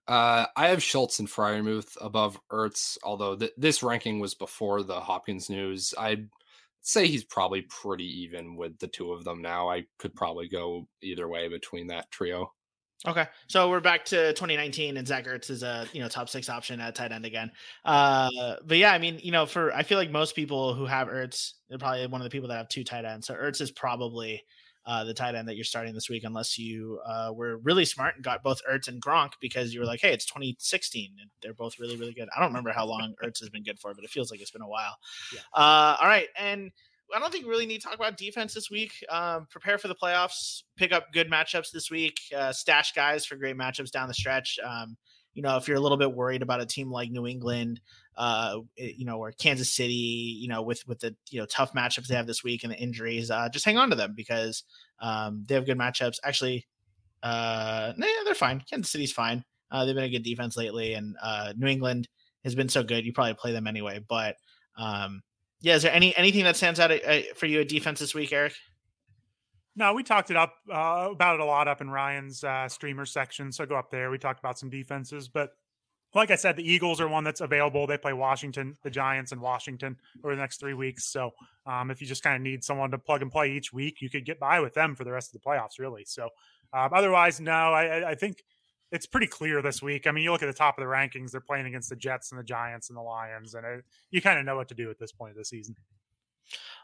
Uh, I have Schultz and Freiermuth above Ertz, although th- this ranking was before the Hopkins news. I'd say he's probably pretty even with the two of them now. I could probably go either way between that trio. Okay, so we're back to 2019, and Zach Ertz is a you know top six option at tight end again. Uh, but yeah, I mean, you know, for I feel like most people who have Ertz, they're probably one of the people that have two tight ends. So Ertz is probably uh, the tight end that you're starting this week, unless you uh, were really smart and got both Ertz and Gronk because you were like, hey, it's 2016 and they're both really really good. I don't remember how long Ertz has been good for, but it feels like it's been a while. Yeah. Uh, all right, and I don't think we really need to talk about defense this week. Um, prepare for the playoffs. Pick up good matchups this week. Uh, stash guys for great matchups down the stretch. Um, you know, if you're a little bit worried about a team like New England, uh, you know, or Kansas City, you know, with with the you know tough matchups they have this week and the injuries, uh, just hang on to them because um, they have good matchups. Actually, uh, nah, they're fine. Kansas City's fine. Uh, they've been a good defense lately, and uh, New England has been so good. You probably play them anyway, but um, yeah, is there any anything that stands out uh, for you at defense this week, Eric? No, we talked it up uh, about it a lot up in Ryan's uh, streamer section. So go up there. We talked about some defenses, but like I said, the Eagles are one that's available. They play Washington, the Giants, and Washington over the next three weeks. So um, if you just kind of need someone to plug and play each week, you could get by with them for the rest of the playoffs, really. So um, otherwise, no, I, I think it's pretty clear this week. I mean, you look at the top of the rankings; they're playing against the Jets and the Giants and the Lions, and it, you kind of know what to do at this point of the season.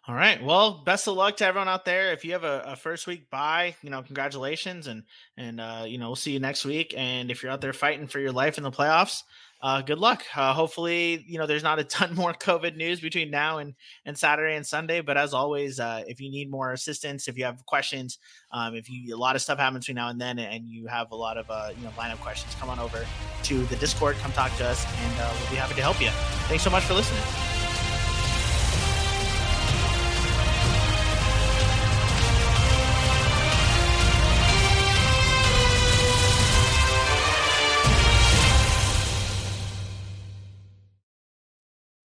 All right. Well, best of luck to everyone out there. If you have a, a first week bye, you know, congratulations, and and uh, you know, we'll see you next week. And if you're out there fighting for your life in the playoffs, uh, good luck. Uh, hopefully, you know, there's not a ton more COVID news between now and, and Saturday and Sunday. But as always, uh, if you need more assistance, if you have questions, um, if you a lot of stuff happens between now and then, and you have a lot of uh, you know lineup questions, come on over to the Discord, come talk to us, and uh, we'll be happy to help you. Thanks so much for listening.